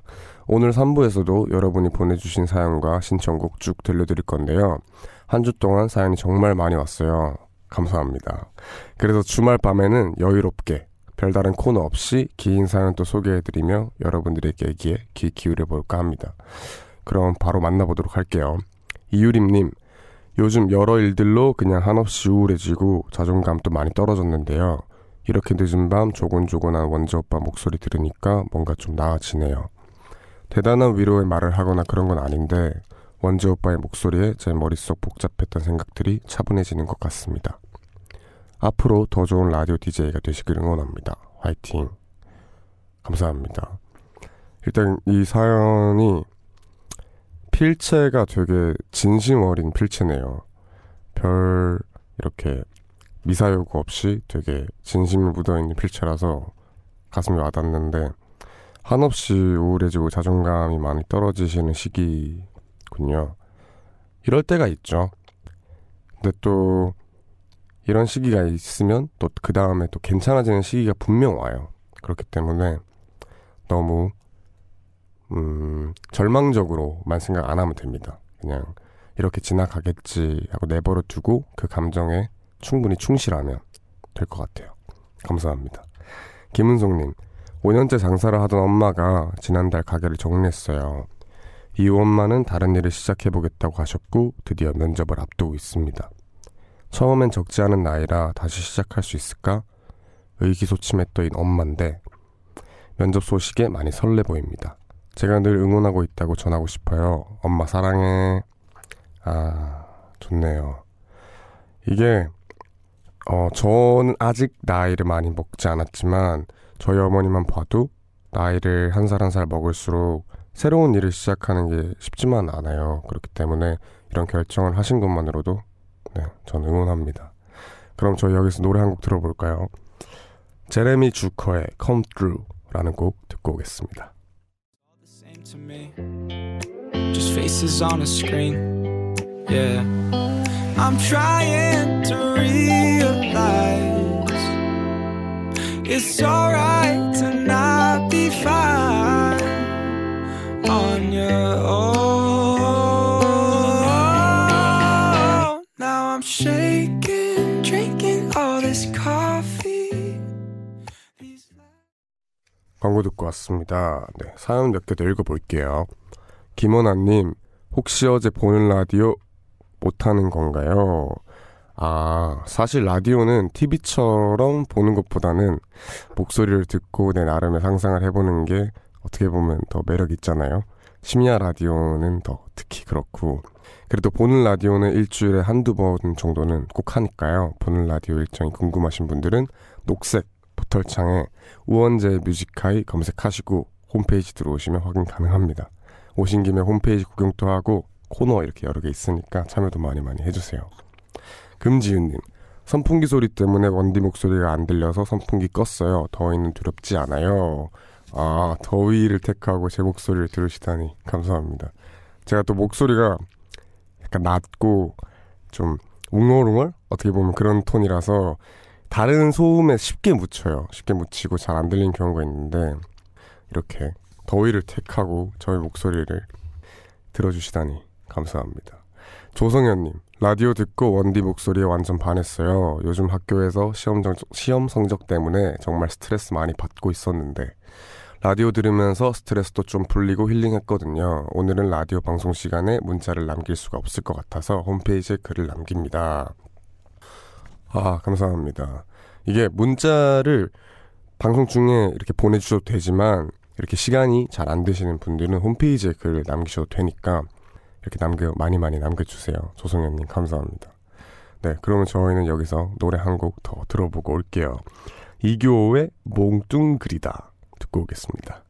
오늘 3부에서도 여러분이 보내주신 사연과 신청곡 쭉 들려드릴 건데요. 한 주 동안 사연이 정말 많이 왔어요. 감사합니다. 그래서 주말 밤에는 여유롭게 별다른 코너 없이 긴 사연 또 소개해드리며 여러분들에게 얘기에 귀 기울여 볼까 합니다. 그럼 바로 만나보도록 할게요. 이유림님, 요즘 여러 일들로 그냥 한없이 우울해지고 자존감도 많이 떨어졌는데요. 이렇게 늦은 밤 조곤조곤한 원재 오빠 목소리 들으니까 뭔가 좀 나아지네요. 대단한 위로의 말을 하거나 그런 건 아닌데 원재 오빠의 목소리에 제 머릿속 복잡했던 생각들이 차분해지는 것 같습니다. 앞으로 더 좋은 라디오 DJ가 되시길 응원합니다. 화이팅. 감사합니다. 일단 이 사연이 필체가 되게 진심 어린 필체네요. 별 이렇게 미사여구 없이 되게 진심이 묻어있는 필체라서 가슴이 와닿는데 한없이 우울해지고 자존감이 많이 떨어지시는 시기군요. 이럴 때가 있죠. 근데 또 이런 시기가 있으면 또 그 다음에 또 괜찮아지는 시기가 분명 와요. 그렇기 때문에 너무 음, 절망적으로만 생각 안 하면 됩니다. 그냥 이렇게 지나가겠지 하고 내버려 두고 그 감정에 충분히 충실하면 될 것 같아요. 감사합니다. 김은송님, 5년째 장사를 하던 엄마가 지난달 가게를 정리했어요. 이후 엄마는 다른 일을 시작해보겠다고 하셨고 드디어 면접을 앞두고 있습니다. 처음엔 적지 않은 나이라 다시 시작할 수 있을까? 의기소침했던 엄마인데 면접 소식에 많이 설레 보입니다. 제가 늘 응원하고 있다고 전하고 싶어요. 엄마 사랑해. 아, 좋네요. 이게 어, 저는 아직 나이를 많이 먹지 않았지만 저희 어머니만 봐도 나이를 한 살 한 살 먹을수록 새로운 일을 시작하는 게 쉽지만 않아요. 그렇기 때문에 이런 결정을 하신 것만으로도 네, 전 응원합니다. 그럼 저희 여기서 노래 한 곡 들어볼까요? 제레미 주커의 Come Through라는 곡 듣고 오겠습니다. Just faces on a screen. Yeah. I'm trying to realize It's alright to not be fine on your own. Now I'm shaking, drinking all this coffee. 광고 듣고 왔습니다. 네, 사연 몇 개 더 읽어볼게요. 김원아님, 혹시 어제 보는 라디오 못하는 건가요? 아, 사실 라디오는 TV처럼 보는 것보다는 목소리를 듣고 내 나름의 상상을 해보는 게 어떻게 보면 더 매력 있잖아요. 심야 라디오는 더 특히 그렇고. 그래도 보는 라디오는 일주일에 한두 번 정도는 꼭 하니까요. 보는 라디오 일정이 궁금하신 분들은 녹색 포털창에 우원재 뮤직하이 검색하시고 홈페이지 들어오시면 확인 가능합니다. 오신 김에 홈페이지 구경도 하고 코너 이렇게 여러 개 있으니까 참여도 많이 많이 해주세요. 금지윤님, 선풍기 소리 때문에 원디 목소리가 안 들려서 선풍기 껐어요. 더위는 두렵지 않아요. 아, 더위를 택하고 제 목소리를 들으시다니 감사합니다. 제가 또 목소리가 약간 낮고 좀 웅얼웅얼? 어떻게 보면 그런 톤이라서 다른 소음에 쉽게 묻혀요. 쉽게 묻히고 잘 안 들리는 경우가 있는데 이렇게 더위를 택하고 저의 목소리를 들어주시다니 감사합니다. 조성현님, 라디오 듣고 원디 목소리에 완전 반했어요. 요즘 학교에서 시험, 정, 시험 성적 때문에 정말 스트레스 많이 받고 있었는데 라디오 들으면서 스트레스도 좀 풀리고 힐링했거든요. 오늘은 라디오 방송 시간에 문자를 남길 수가 없을 것 같아서 홈페이지에 글을 남깁니다. 아, 감사합니다. 이게 문자를 방송 중에 이렇게 보내주셔도 되지만 이렇게 시간이 잘 안 되시는 분들은 홈페이지에 글을 남기셔도 되니까 이렇게 남겨 많이 많이 남겨주세요. 조성현님 감사합니다. 네, 그러면 저희는 여기서 노래 한 곡 더 들어보고 올게요. 이교의 몽뚱그리다 듣고 오겠습니다.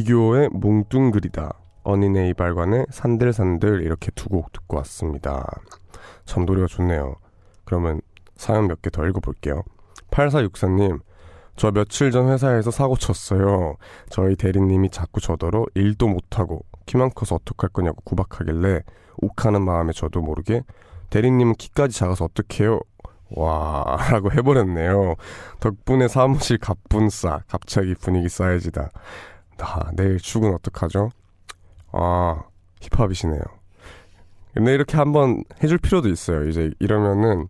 이교의 뭉뚱그리다 어린애 이발관의 산들산들 이렇게 두 곡 듣고 왔습니다. 참 노래가 좋네요. 그러면 사연 몇 개 더 읽어볼게요. 8464님 저 며칠 전 회사에서 사고 쳤어요. 저희 대리님이 자꾸 저더러 일도 못하고 키만 커서 어떡할 거냐고 구박하길래 욱하는 마음에 저도 모르게 대리님은 키까지 작아서 어떡해요? 와 라고 해버렸네요. 덕분에 사무실 갑분싸 갑자기 분위기 싸해지다. 아, 내일 출근 어떡하죠? 아, 힙합이시네요. 근데 이렇게 한번 해줄 필요도 있어요. 이제 이러면은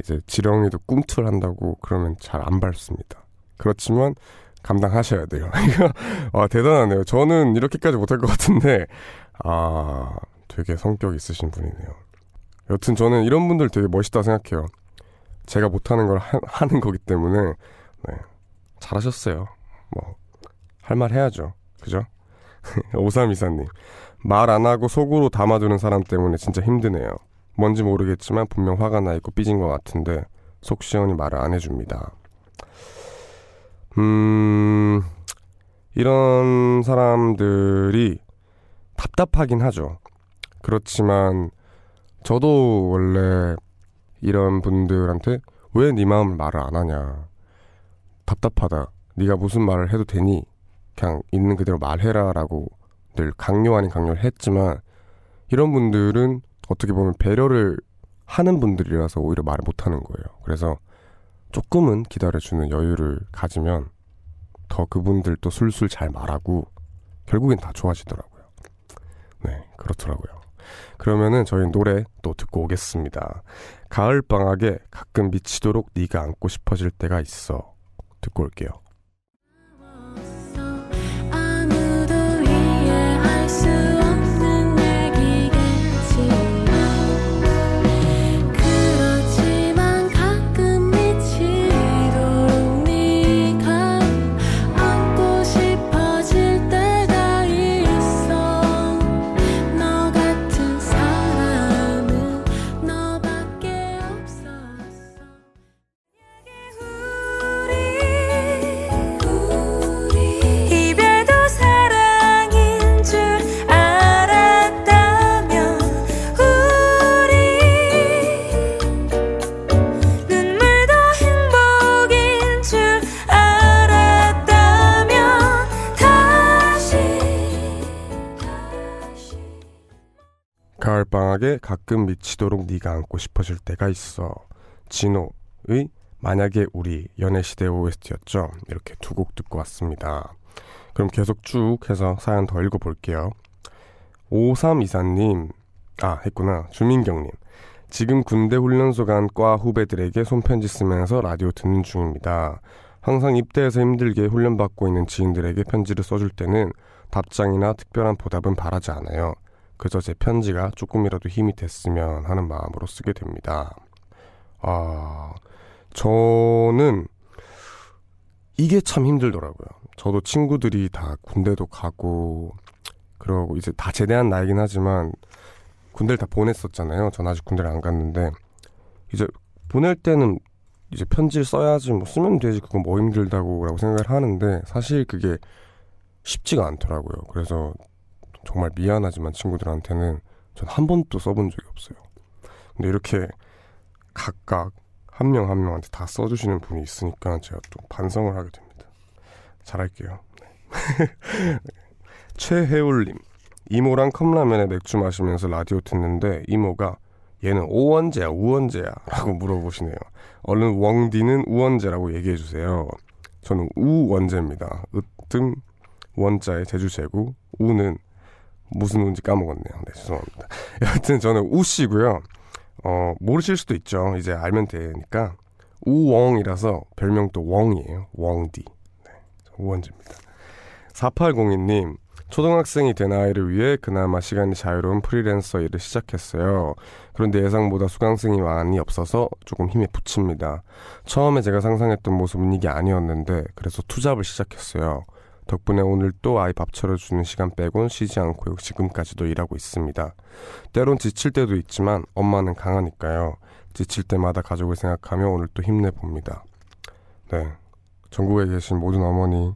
이제 지렁이도 꿈틀한다고 그러면 잘 안 밟습니다. 그렇지만 감당하셔야 돼요. 이거 아 대단하네요. 저는 이렇게까지 못할 것 같은데 아 되게 성격 있으신 분이네요. 여튼 저는 이런 분들 되게 멋있다 생각해요. 제가 못하는 걸 하, 는 거기 때문에 네, 잘하셨어요. 뭐 할 말 해야죠. 그죠? 오삼이사님 말 안 하고 속으로 담아두는 사람 때문에 진짜 힘드네요. 뭔지 모르겠지만 분명 화가 나 있고 삐진 것 같은데 속 시원히 말을 안 해줍니다. 음, 이런 사람들이 답답하긴 하죠. 그렇지만 저도 원래 이런 분들한테 왜 네 마음을 말을 안 하냐. 답답하다. 네가 무슨 말을 해도 되니? 그냥 있는 그대로 말해라라고 늘 강요 아닌 강요를 했지만 이런 분들은 어떻게 보면 배려를 하는 분들이라서 오히려 말을 못하는 거예요. 그래서 조금은 기다려주는 여유를 가지면 더 그분들도 술술 잘 말하고 결국엔 다 좋아지더라고요. 네, 그렇더라고요. 그러면은 저희 노래 또 듣고 오겠습니다. 가을 방학에 가끔 미치도록 네가 안고 싶어질 때가 있어. 듣고 올게요. 음악에 가끔 미치도록 네가 안고 싶어질 때가 있어. 진호의 만약에 우리 연애시대 OST였죠. 이렇게 두 곡 듣고 왔습니다. 그럼 계속 쭉 해서 사연 더 읽어볼게요. 5324님, 아, 했구나. 주민경님. 지금 군대 훈련소 간 과 후배들에게 손편지 쓰면서 라디오 듣는 중입니다. 항상 입대해서 힘들게 훈련받고 있는 지인들에게 편지를 써줄 때는 답장이나 특별한 보답은 바라지 않아요. 그저 제 편지가 조금이라도 힘이 됐으면 하는 마음으로 쓰게 됩니다. 아, 저는 이게 참 힘들더라고요. 저도 친구들이 다 군대도 가고, 그러고 이제 다 제대한 나이긴 하지만, 군대를 다 보냈었잖아요. 전 아직 군대를 안 갔는데, 이제 보낼 때는 이제 편지를 써야지 뭐 쓰면 되지 그건 뭐 힘들다고 라고 생각을 하는데 사실 그게 쉽지가 않더라고요. 그래서 정말 미안하지만 친구들한테는 전 한 번도 써본 적이 없어요. 근데 이렇게 각각 한명한 명한테 다 써주시는 분이 있으니까 제가 또 반성을 하게 됩니다. 잘할게요. 네. 최혜울님 이모랑 컵라면에 맥주 마시면서 라디오 듣는데 이모가 얘는 오원재야 우원재야 라고 물어보시네요. 얼른 웡디는 우원재라고 얘기해 주세요. 저는 우원재입니다. 으뜸 원자의 제주제구 우는 무슨 우인지 까먹었네요. 네 죄송합니다. 여하튼 저는 우씨고요. 어 모르실 수도 있죠. 이제 알면 되니까 우웡이라서 별명도 웡이에요. 웡디. 네, 우원재입니다. 4802님 초등학생이 된 아이를 위해 그나마 시간이 자유로운 프리랜서 일을 시작했어요. 그런데 예상보다 수강생이 많이 없어서 조금 힘에 부칩니다. 처음에 제가 상상했던 모습은 이게 아니었는데 그래서 투잡을 시작했어요. 덕분에 오늘 또 아이 밥 차려주는 시간 빼곤 쉬지 않고 지금까지도 일하고 있습니다. 때론 지칠 때도 있지만 엄마는 강하니까요. 지칠 때마다 가족을 생각하며 오늘 또 힘내봅니다. 네. 전국에 계신 모든 어머니들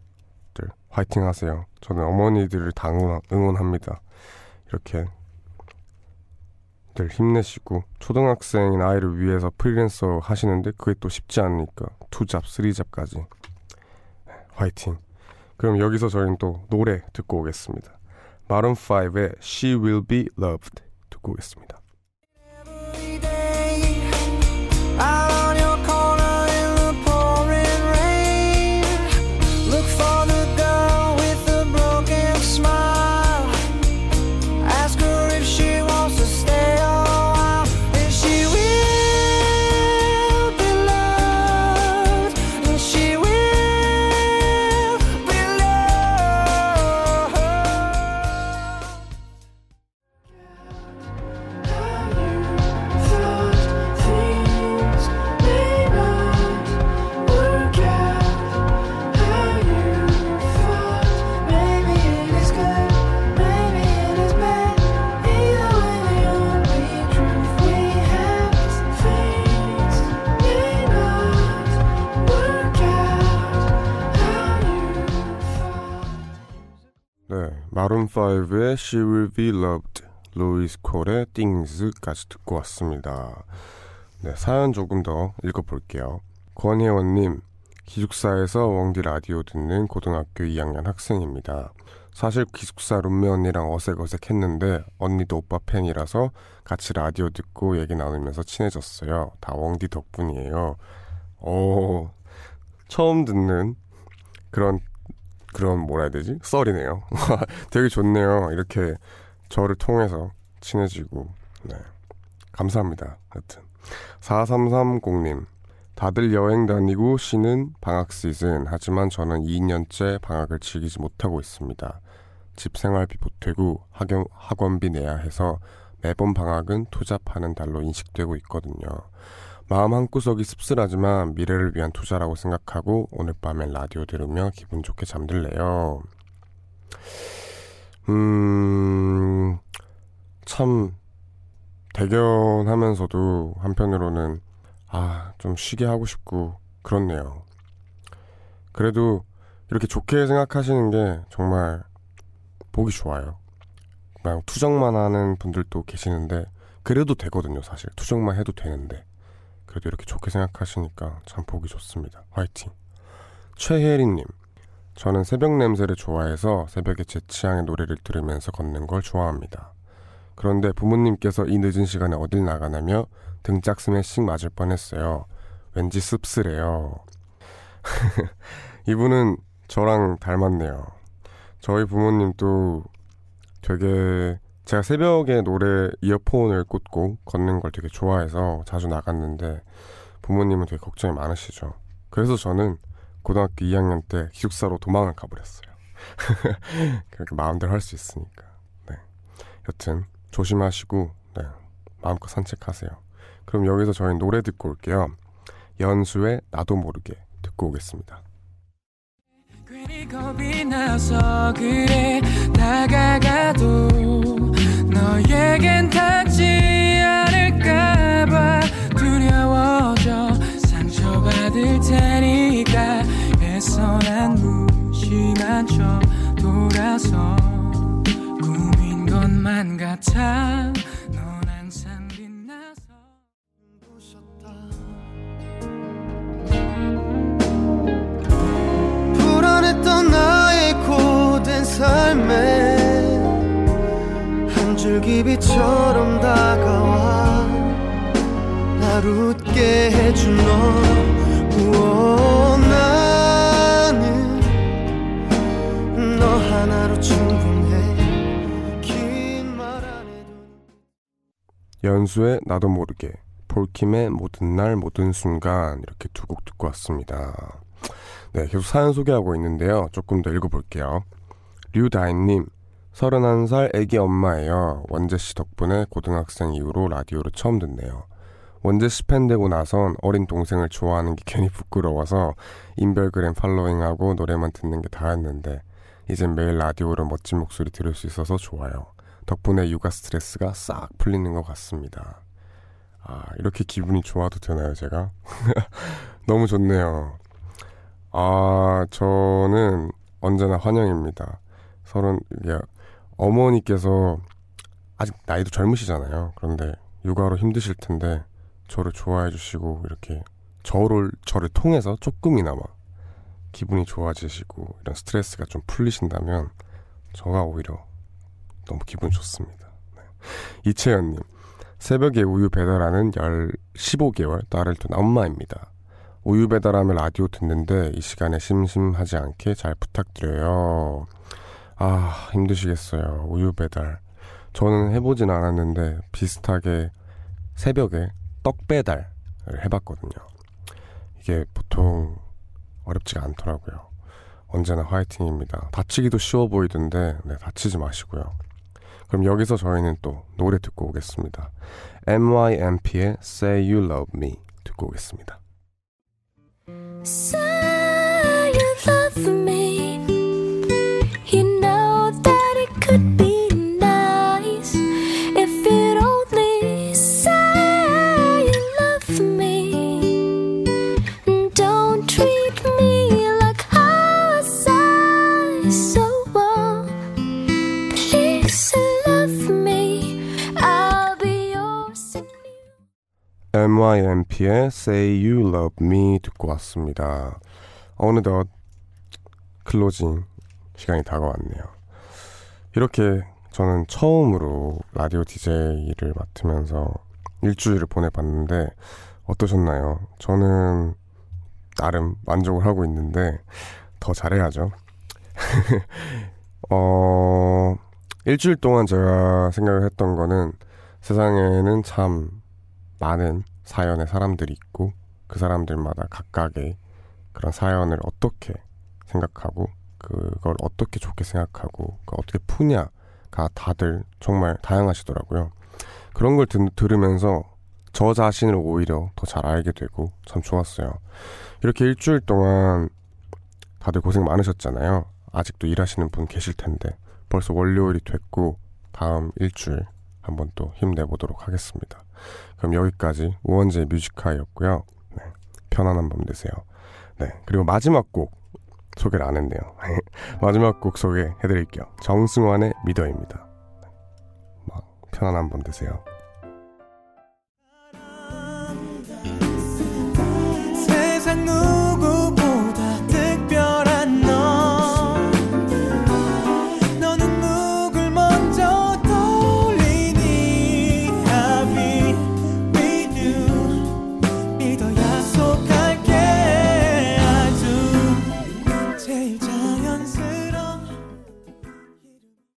화이팅 하세요. 저는 어머니들을 다 응원, 응원합니다. 이렇게 늘 힘내시고 초등학생인 아이를 위해서 프리랜서 하시는데 그게 또 쉽지 않으니까 투잡, 쓰리잡까지 화이팅. 그럼 여기서 저희는 또 노래 듣고 오겠습니다. 마룬 5의 She Will Be Loved 듣고 오겠습니다. 마룬5의 She Will Be Loved, 루이스 콜의 Things까지 듣고 왔습니다. 네, 사연 조금 더 읽어볼게요. 권혜원님, 기숙사에서 웡디 라디오 듣는 고등학교 2학년 학생입니다. 사실 기숙사 룸메 언니랑 어색어색했는데 언니도 오빠 팬이라서 같이 라디오 듣고 얘기 나누면서 친해졌어요. 다 웡디 덕분이에요. 오, 처음 듣는 그런 그런 뭐라 해야 되지? 썰이네요. 되게 좋네요. 이렇게 저를 통해서 친해지고 네. 감사합니다. 하여튼 4330님 다들 여행 다니고 쉬는 방학 시즌 하지만 저는 2년째 방학을 즐기지 못하고 있습니다. 집 생활비 보태고 학연, 학원비 내야 해서 매번 방학은 투잡하는 달로 인식되고 있거든요. 마음 한구석이 씁쓸하지만 미래를 위한 투자라고 생각하고 오늘 밤엔 라디오 들으며 기분 좋게 잠들래요. 음, 참, 대견하면서도 한편으로는, 아, 좀 쉬게 하고 싶고, 그렇네요. 그래도 이렇게 좋게 생각하시는 게 정말 보기 좋아요. 그냥 투정만 하는 분들도 계시는데, 그래도 되거든요, 사실. 투정만 해도 되는데. 그래도 이렇게 좋게 생각하시니까 참 보기 좋습니다. 화이팅. 최혜리님, 저는 새벽 냄새를 좋아해서 새벽에 제 취향의 노래를 들으면서 걷는 걸 좋아합니다. 그런데 부모님께서 이 늦은 시간에 어딜 나가냐며 등짝 스매싱 맞을 뻔했어요. 왠지 씁쓸해요. 이분은 저랑 닮았네요. 저희 부모님도 되게 제가 새벽에 노래 이어폰을 꽂고 걷는 걸 되게 좋아해서 자주 나갔는데 부모님은 되게 걱정이 많으시죠. 그래서 저는 고등학교 2학년 때 기숙사로 도망을 가버렸어요. 그렇게 마음대로 할 수 있으니까. 네. 여튼 조심하시고 네. 마음껏 산책하세요. 그럼 여기서 저희 노래 듣고 올게요. 연수의 나도 모르게 듣고 오겠습니다. 괜히 겁이 나서 그래 다가가도 너에겐 닿지 않을까봐 두려워져 상처받을 테니까 애써 난 무심한 척 돌아서 꿈인 것만 같아. 삶에 한 줄기 빛처럼 다가와 날 웃게 해준 너 나는 너 하나로 충분해 긴 말 안 해도 연수의 나도 모르게 폴킴의 모든 날 모든 순간 이렇게 두 곡 듣고 왔습니다. 네, 계속 사연 소개하고 있는데요. 조금 더 읽어볼게요. 류다인님, 31살 애기 엄마예요. 원재 씨 덕분에 고등학생 이후로 라디오를 처음 듣네요. 원재 씨 팬 되고 나선 어린 동생을 좋아하는 게 괜히 부끄러워서 인별그램 팔로잉하고 노래만 듣는 게 다였는데 이젠 매일 라디오로 멋진 목소리 들을 수 있어서 좋아요. 덕분에 육아 스트레스가 싹 풀리는 것 같습니다. 아, 이렇게 기분이 좋아도 되나요, 제가? 너무 좋네요. 아, 저는 언제나 환영입니다. 서른, 어머니께서 아직 나이도 젊으시잖아요. 그런데 육아로 힘드실 텐데 저를 좋아해 주시고 이렇게 저를, 저를 통해서 조금이나마 기분이 좋아지시고 이런 스트레스가 좀 풀리신다면 저가 오히려 너무 기분 좋습니다. 네. 이채연님, 새벽에 우유 배달하는 10, 15개월 딸을 둔 엄마입니다. 우유 배달하며 라디오 듣는데 이 시간에 심심하지 않게 잘 부탁드려요. 아, 힘드시겠어요. 우유 배달. 저는 해보진 않았는데 비슷하게 새벽에 떡 배달을 해봤거든요. 이게 보통 어렵지가 않더라고요. 언제나 화이팅입니다. 다치기도 쉬워 보이던데 네, 다치지 마시고요. 그럼 여기서 저희는 또 노래 듣고 오겠습니다. MYMP의 Say You Love Me 듣고 오겠습니다. MYMP의 Say You Love Me 듣고 왔습니다. 어느덧 클로징 시간이 다가왔네요. 이렇게 저는 처음으로 라디오 DJ를 맡으면서 일주일을 보내봤는데 어떠셨나요? 저는 나름 만족을 하고 있는데 더 잘해야죠. 어, 일주일 동안 제가 생각을 했던 거는 세상에는 참 많은 사연의 사람들이 있고 그 사람들마다 각각의 그런 사연을 어떻게 생각하고 그걸 어떻게 좋게 생각하고 어떻게 푸냐가 다들 정말 다양하시더라고요. 그런 걸 들, 들으면서 저 자신을 오히려 더 잘 알게 되고 참 좋았어요. 이렇게 일주일 동안 다들 고생 많으셨잖아요. 아직도 일하시는 분 계실 텐데 벌써 월요일이 됐고 다음 일주일 한번 또 힘내보도록 하겠습니다. 그럼 여기까지 우원재 뮤지카이였고요. 네, 편안한 밤 되세요. 네, 그리고 마지막 곡 소개를 안 했네요. 마지막 곡 소개해드릴게요. 정승환의 미더입니다. 네, 막 편안한 밤 되세요.